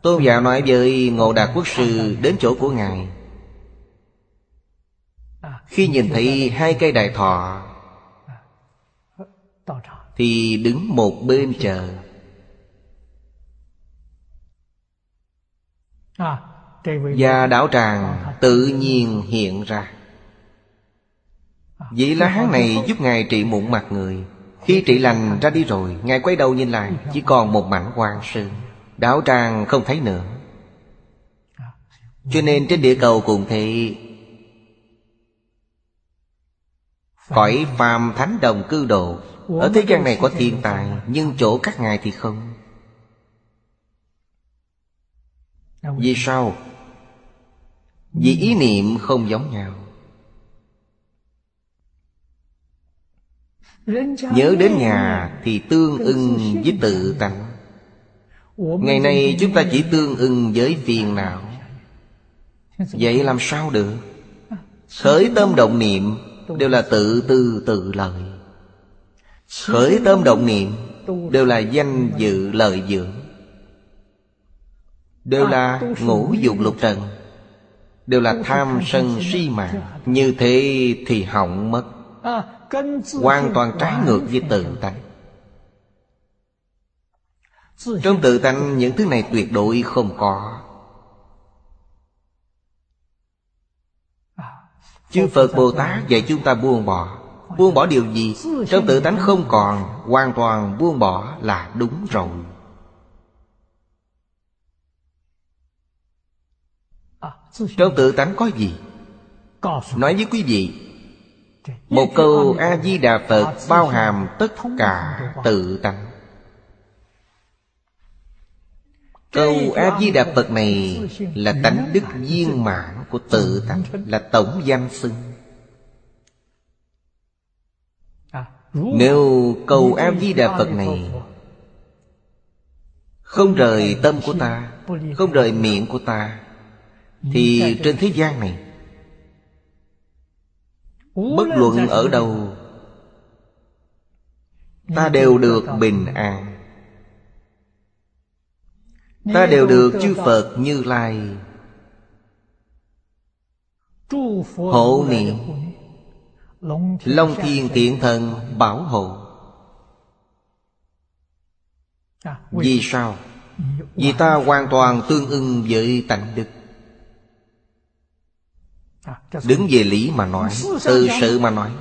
Speaker 1: Tôn giả nói với Ngộ Đạt Quốc Sư đến chỗ của Ngài. Khi nhìn thấy hai cây đại thọ thì đứng một bên chờ. Và đảo tràng tự nhiên hiện ra. Vị lá hán này giúp Ngài trị mụn mặt người. Khi trị lành ra đi rồi Ngài quay đầu nhìn lại Chỉ còn một mảnh quang sơn Đạo tràng không thấy nữa. Cho nên trên địa cầu cũng thế Cõi phàm thánh đồng cư độ Ở thế gian này có thiên tài Nhưng chỗ các ngài thì không. Vì sao? Vì ý niệm không giống nhau. Nhớ đến nhà thì tương ưng với tự tánh. Ngày nay chúng ta chỉ tương ưng với phiền não. Vậy làm sao được? Khởi tâm động niệm Đều là tự tư tự lợi Khởi tâm động niệm, Đều là danh dự lợi dưỡng. Đều là ngũ dục lục trần, Đều là tham sân si mạng Như thế thì hỏng mất. Hoàn toàn trái ngược với tự tánh. Trong tự tánh, những thứ này tuyệt đối không có. Chư Phật Bồ Tát dạy chúng ta buông bỏ. Buông bỏ điều gì Trong tự tánh không còn Hoàn toàn buông bỏ là đúng rồi. Trong tự tánh có gì? Nói với quý vị Một câu A-di-đà Phật bao hàm tất cả tự tánh. Câu A-di-đà Phật này Là tánh đức viên mãn của tự tánh Là tổng danh xưng Nếu cầu A-di-đà Phật này, Không rời tâm của ta, Không rời miệng của ta, Thì trên thế gian này, Bất luận ở đâu, Ta đều được bình an. Ta đều được chư Phật Như Lai Hộ niệm. Long thiên thiện thần bảo hộ. Vì sao? Vì ta hoàn toàn tương ưng với tánh đức. Đứng về lý mà nói Từ sự mà nói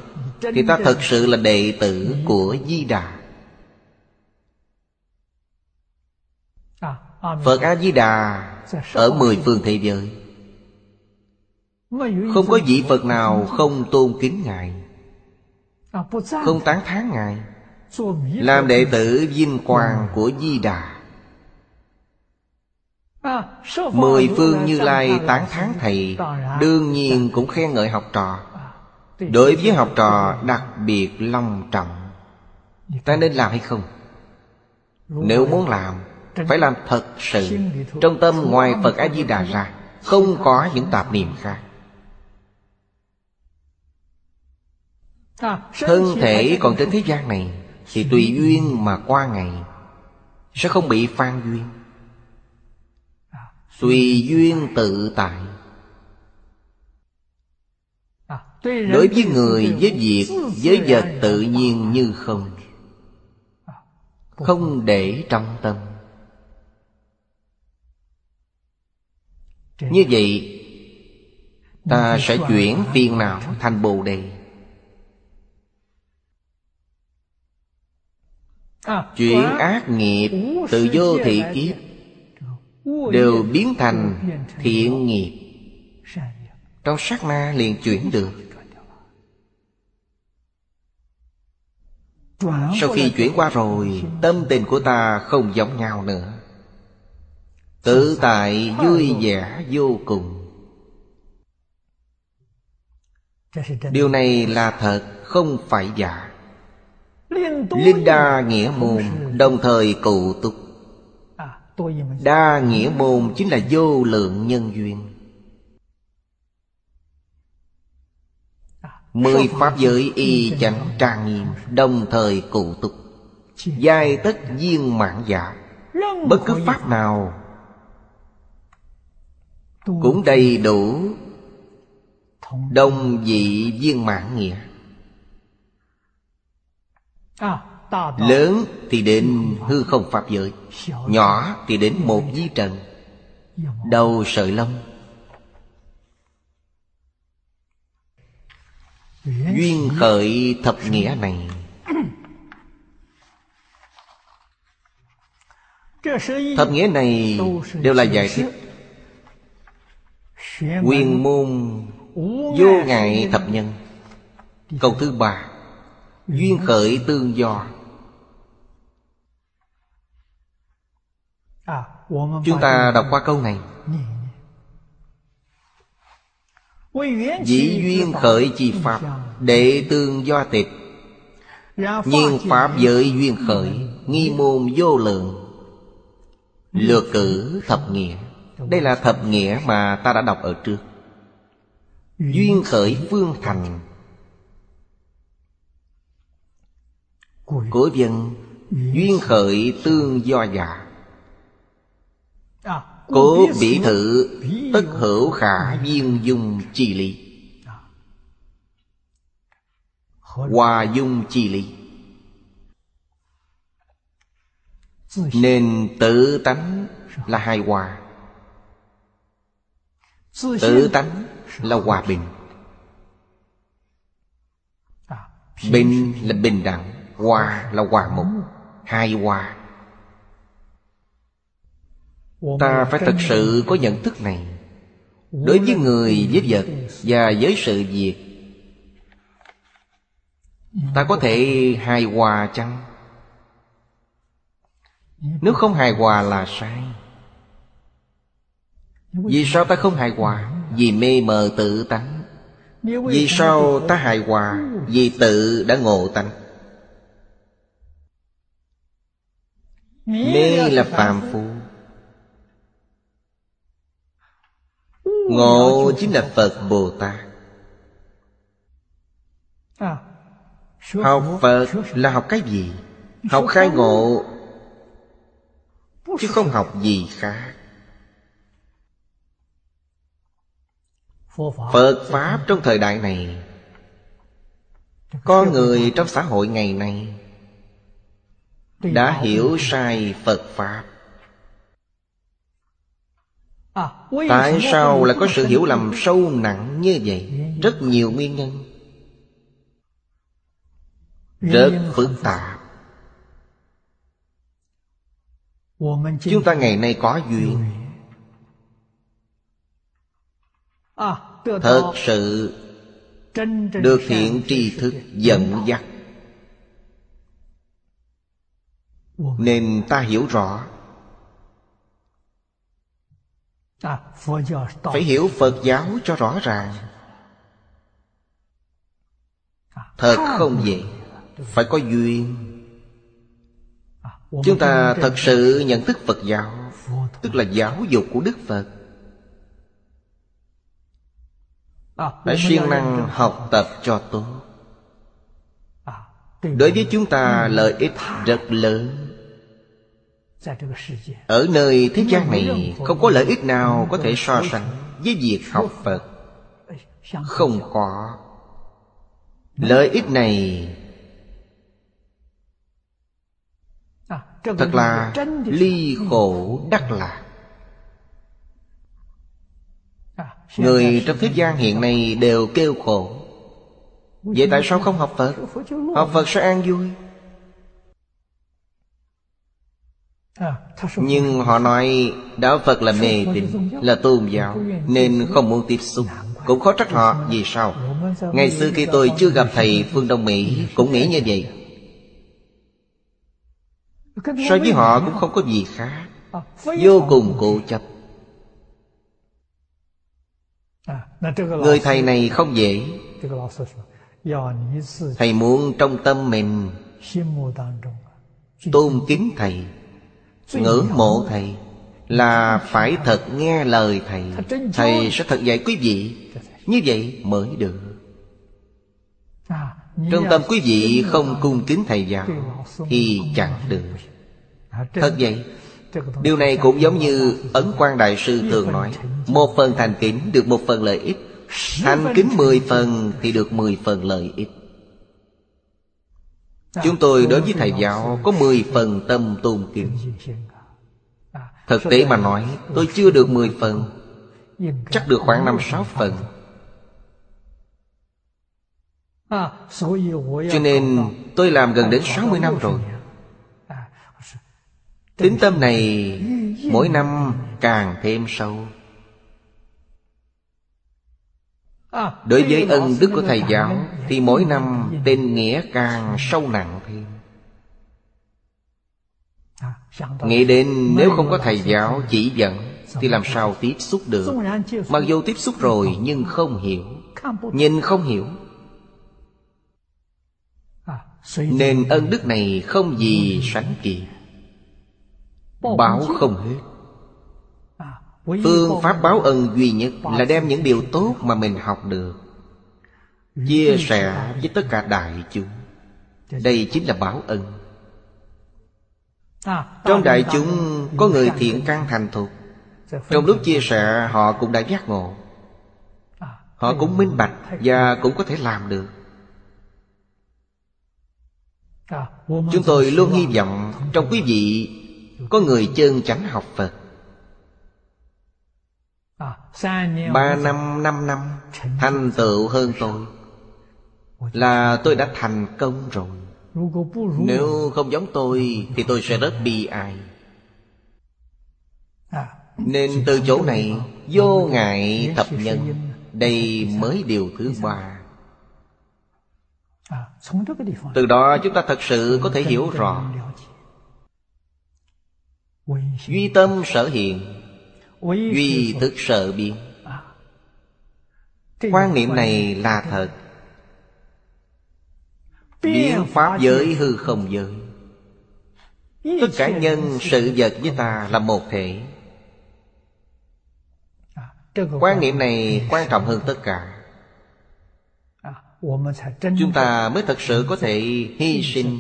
Speaker 1: Thì ta thật sự là đệ tử của Di Đà. Phật A-di-đà Ở mười phương thế giới không có vị Phật nào không tôn kính Ngài. Không tán thán Ngài. Làm đệ tử vinh quang của Di Đà. Mười phương Như Lai tán thán Thầy, Đương nhiên cũng khen ngợi học trò. Đối với học trò đặc biệt long trọng. Ta nên làm hay không? Nếu muốn làm, Phải làm thật sự. Trong tâm ngoài Phật A-di-đà ra, Không có những tạp niệm khác. Thân thể còn trên thế gian này Thì tùy duyên mà qua ngày Sẽ không bị phan duyên. Tùy duyên tự tại. Đối với người, với việc, với vật tự nhiên như không. Không để trong tâm. Như vậy Ta sẽ chuyển phiền não thành Bồ Đề Chuyển ác nghiệp từ vô thị kiếp Đều biến thành thiện nghiệp. Trong sát na liền chuyển được. Sau khi chuyển qua rồi Tâm tình của ta không giống nhau nữa. Tự tại vui vẻ vô cùng. Điều này là thật Không phải giả Linh đa nghĩa môn Đồng thời cụ túc Đa nghĩa môn chính là vô lượng nhân duyên. Mười pháp giới y chánh trang nghiêm Đồng thời cụ túc Giai tất viên mãn giả. Bất cứ pháp nào Cũng đầy đủ Đồng vị viên mãn nghĩa Lớn thì đến hư không pháp giới Nhỏ thì đến một di trần. Đầu sợi lông. Duyên khởi thập nghĩa này. Thập nghĩa này đều là giải thích. Quyền môn vô ngại thập nhân. Câu thứ ba Duyên khởi tương do. Chúng ta đọc qua câu này. Dĩ duyên khởi chi pháp Đệ tương do tịch. Nhiên pháp giới duyên khởi Nghi môn vô lượng. Lược cử thập nghĩa. Đây là thập nghĩa mà ta đã đọc ở trước. Duyên khởi phương thành Của dân Duyên khởi tương do dạ Cố bỉ thự Tất hữu khả viên dung chi lý Hòa dung chi lý Nên tự tánh là hài hòa. Tự tánh là hòa bình. Bình là bình đẳng Hòa là hòa một Hai hòa Ta phải thật sự có nhận thức này. Đối với người, với vật Và với sự việc Ta có thể hài hòa chăng? Nếu không hài hòa là sai. Vì sao ta không hài hòa? Vì mê mờ tự tánh. Vì sao ta hài hòa? Vì tự đã ngộ tánh Mê là phàm phu. Ngộ chính là Phật Bồ Tát. Học Phật là học cái gì? Học khai ngộ Chứ không học gì khác. Phật Pháp trong thời đại này Có người trong xã hội ngày nay Đã hiểu sai Phật Pháp. Tại sao lại có sự hiểu lầm sâu nặng như vậy? Rất nhiều nguyên nhân. Rất phức tạp. Chúng ta ngày nay có duyên. Thật sự Được thiện tri thức dẫn dắt Nên ta hiểu rõ. Phải hiểu Phật giáo cho rõ ràng. Thật không vậy? Phải có duyên. Chúng ta thật sự nhận thức Phật giáo Tức là giáo dục của Đức Phật. Phải siêng năng học tập cho tốt. Đối với chúng ta lợi ích rất lớn Ở nơi thế gian này Không có lợi ích nào có thể so sánh Với việc học Phật. Không có. Lợi ích này Thật là ly khổ đắc lạc. Người trong thế gian hiện nay đều kêu khổ. Vậy tại sao không học Phật? Học Phật sẽ an vui Nhưng họ nói Đạo Phật là mê tín Là tôn giáo Nên không muốn tiếp xúc. Cũng khó trách họ Vì sao? Ngày xưa khi tôi chưa gặp thầy Phương Đông Mỹ Cũng nghĩ như vậy. So với họ cũng không có gì khác. Vô cùng cố chấp. Người thầy này không dễ. Thầy muốn trong tâm mình Tôn kính Thầy Ngưỡng mộ Thầy Là phải thật nghe lời Thầy. Thầy sẽ thật dạy quý vị. Như vậy mới được. Trong tâm quý vị không cung kính Thầy giáo Thì chẳng được. Thật vậy Điều này cũng giống như Ấn quan Đại Sư thường nói Một phần thành kính được một phần lợi ích Thành kính mười phần thì được mười phần lợi ích Chúng tôi đối với Thầy giáo có mười phần tâm tôn kính. Thực tế mà nói, tôi chưa được mười phần, Chắc được khoảng năm sáu phần. Cho nên tôi làm gần đến 60 năm rồi. Tính tâm này mỗi năm càng thêm sâu. Đối với ân đức của Thầy giáo, Thì mỗi năm tên nghĩa càng sâu nặng thêm. Nghĩ đến nếu không có Thầy giáo chỉ dẫn, Thì làm sao tiếp xúc được? Mặc dù tiếp xúc rồi, nhưng không hiểu. Nhìn không hiểu. Nên ân đức này không gì sánh kịp. Báo không hết. Phương pháp báo ân duy nhất Là đem những điều tốt mà mình học được. Chia sẻ với tất cả đại chúng. Đây chính là báo ân. Trong đại chúng có người thiện căn thành thục. Trong lúc chia sẻ họ cũng đã giác ngộ. Họ cũng minh bạch Và cũng có thể làm được. Chúng tôi luôn hy vọng Trong quý vị Có người chân chánh học Phật Ba năm, năm năm. Thành tựu hơn tôi. Là tôi đã thành công rồi. Nếu không giống tôi Thì tôi sẽ rất bi ai. Nên từ chỗ này Vô ngại thập nhân. Đây mới điều thứ ba. Từ đó chúng ta thật sự có thể hiểu rõ. Duy tâm sở hiện Duy thức sợ biến Quan niệm này là thật. Biến pháp giới hư không giới. Tất cả nhân sự vật với ta là một thể. Quan niệm này quan trọng hơn tất cả. Chúng ta mới thật sự có thể hy sinh.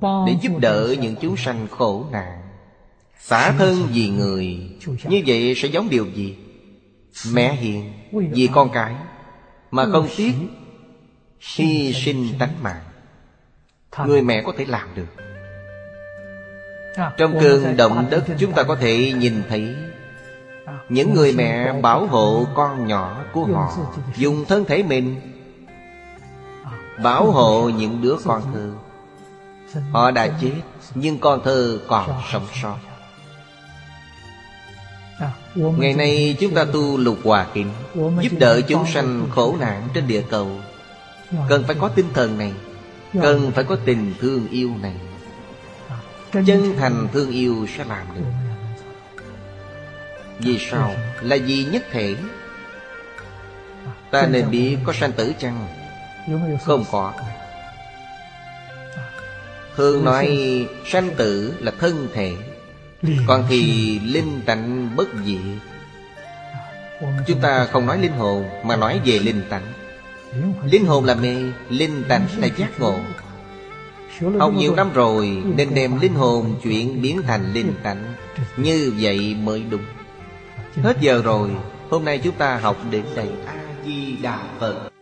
Speaker 1: Để giúp đỡ những chúng sanh khổ nạn Xả thân vì người, Như vậy sẽ giống điều gì? Mẹ hiền, Vì con cái, Mà không tiếc Hy sinh tánh mạng, Người mẹ có thể làm được. Trong cơn động đất, chúng ta có thể nhìn thấy Những người mẹ bảo hộ con nhỏ của họ, Dùng thân thể mình Bảo hộ những đứa con thơ. Họ đã chết, Nhưng con thơ còn sống sót. Ngày nay chúng ta tu lục hòa kính Giúp đỡ chúng sanh khổ nạn trên địa cầu. Cần phải có tinh thần này Cần phải có tình thương yêu này. Chân thành thương yêu sẽ làm được. Vì sao? Là vì nhất thể. Ta nên biết có sanh tử chăng? Không có. Thường nói sanh tử là thân thể còn thì linh tánh bất diệt Chúng ta không nói linh hồn, Mà nói về linh tánh Linh hồn là mê, Linh tánh là giác ngộ. Học nhiều năm rồi, Nên đem linh hồn chuyển biến thành linh tánh Như vậy mới đúng. Hết giờ rồi, Hôm nay chúng ta học đến đây. A-di-đà Phật.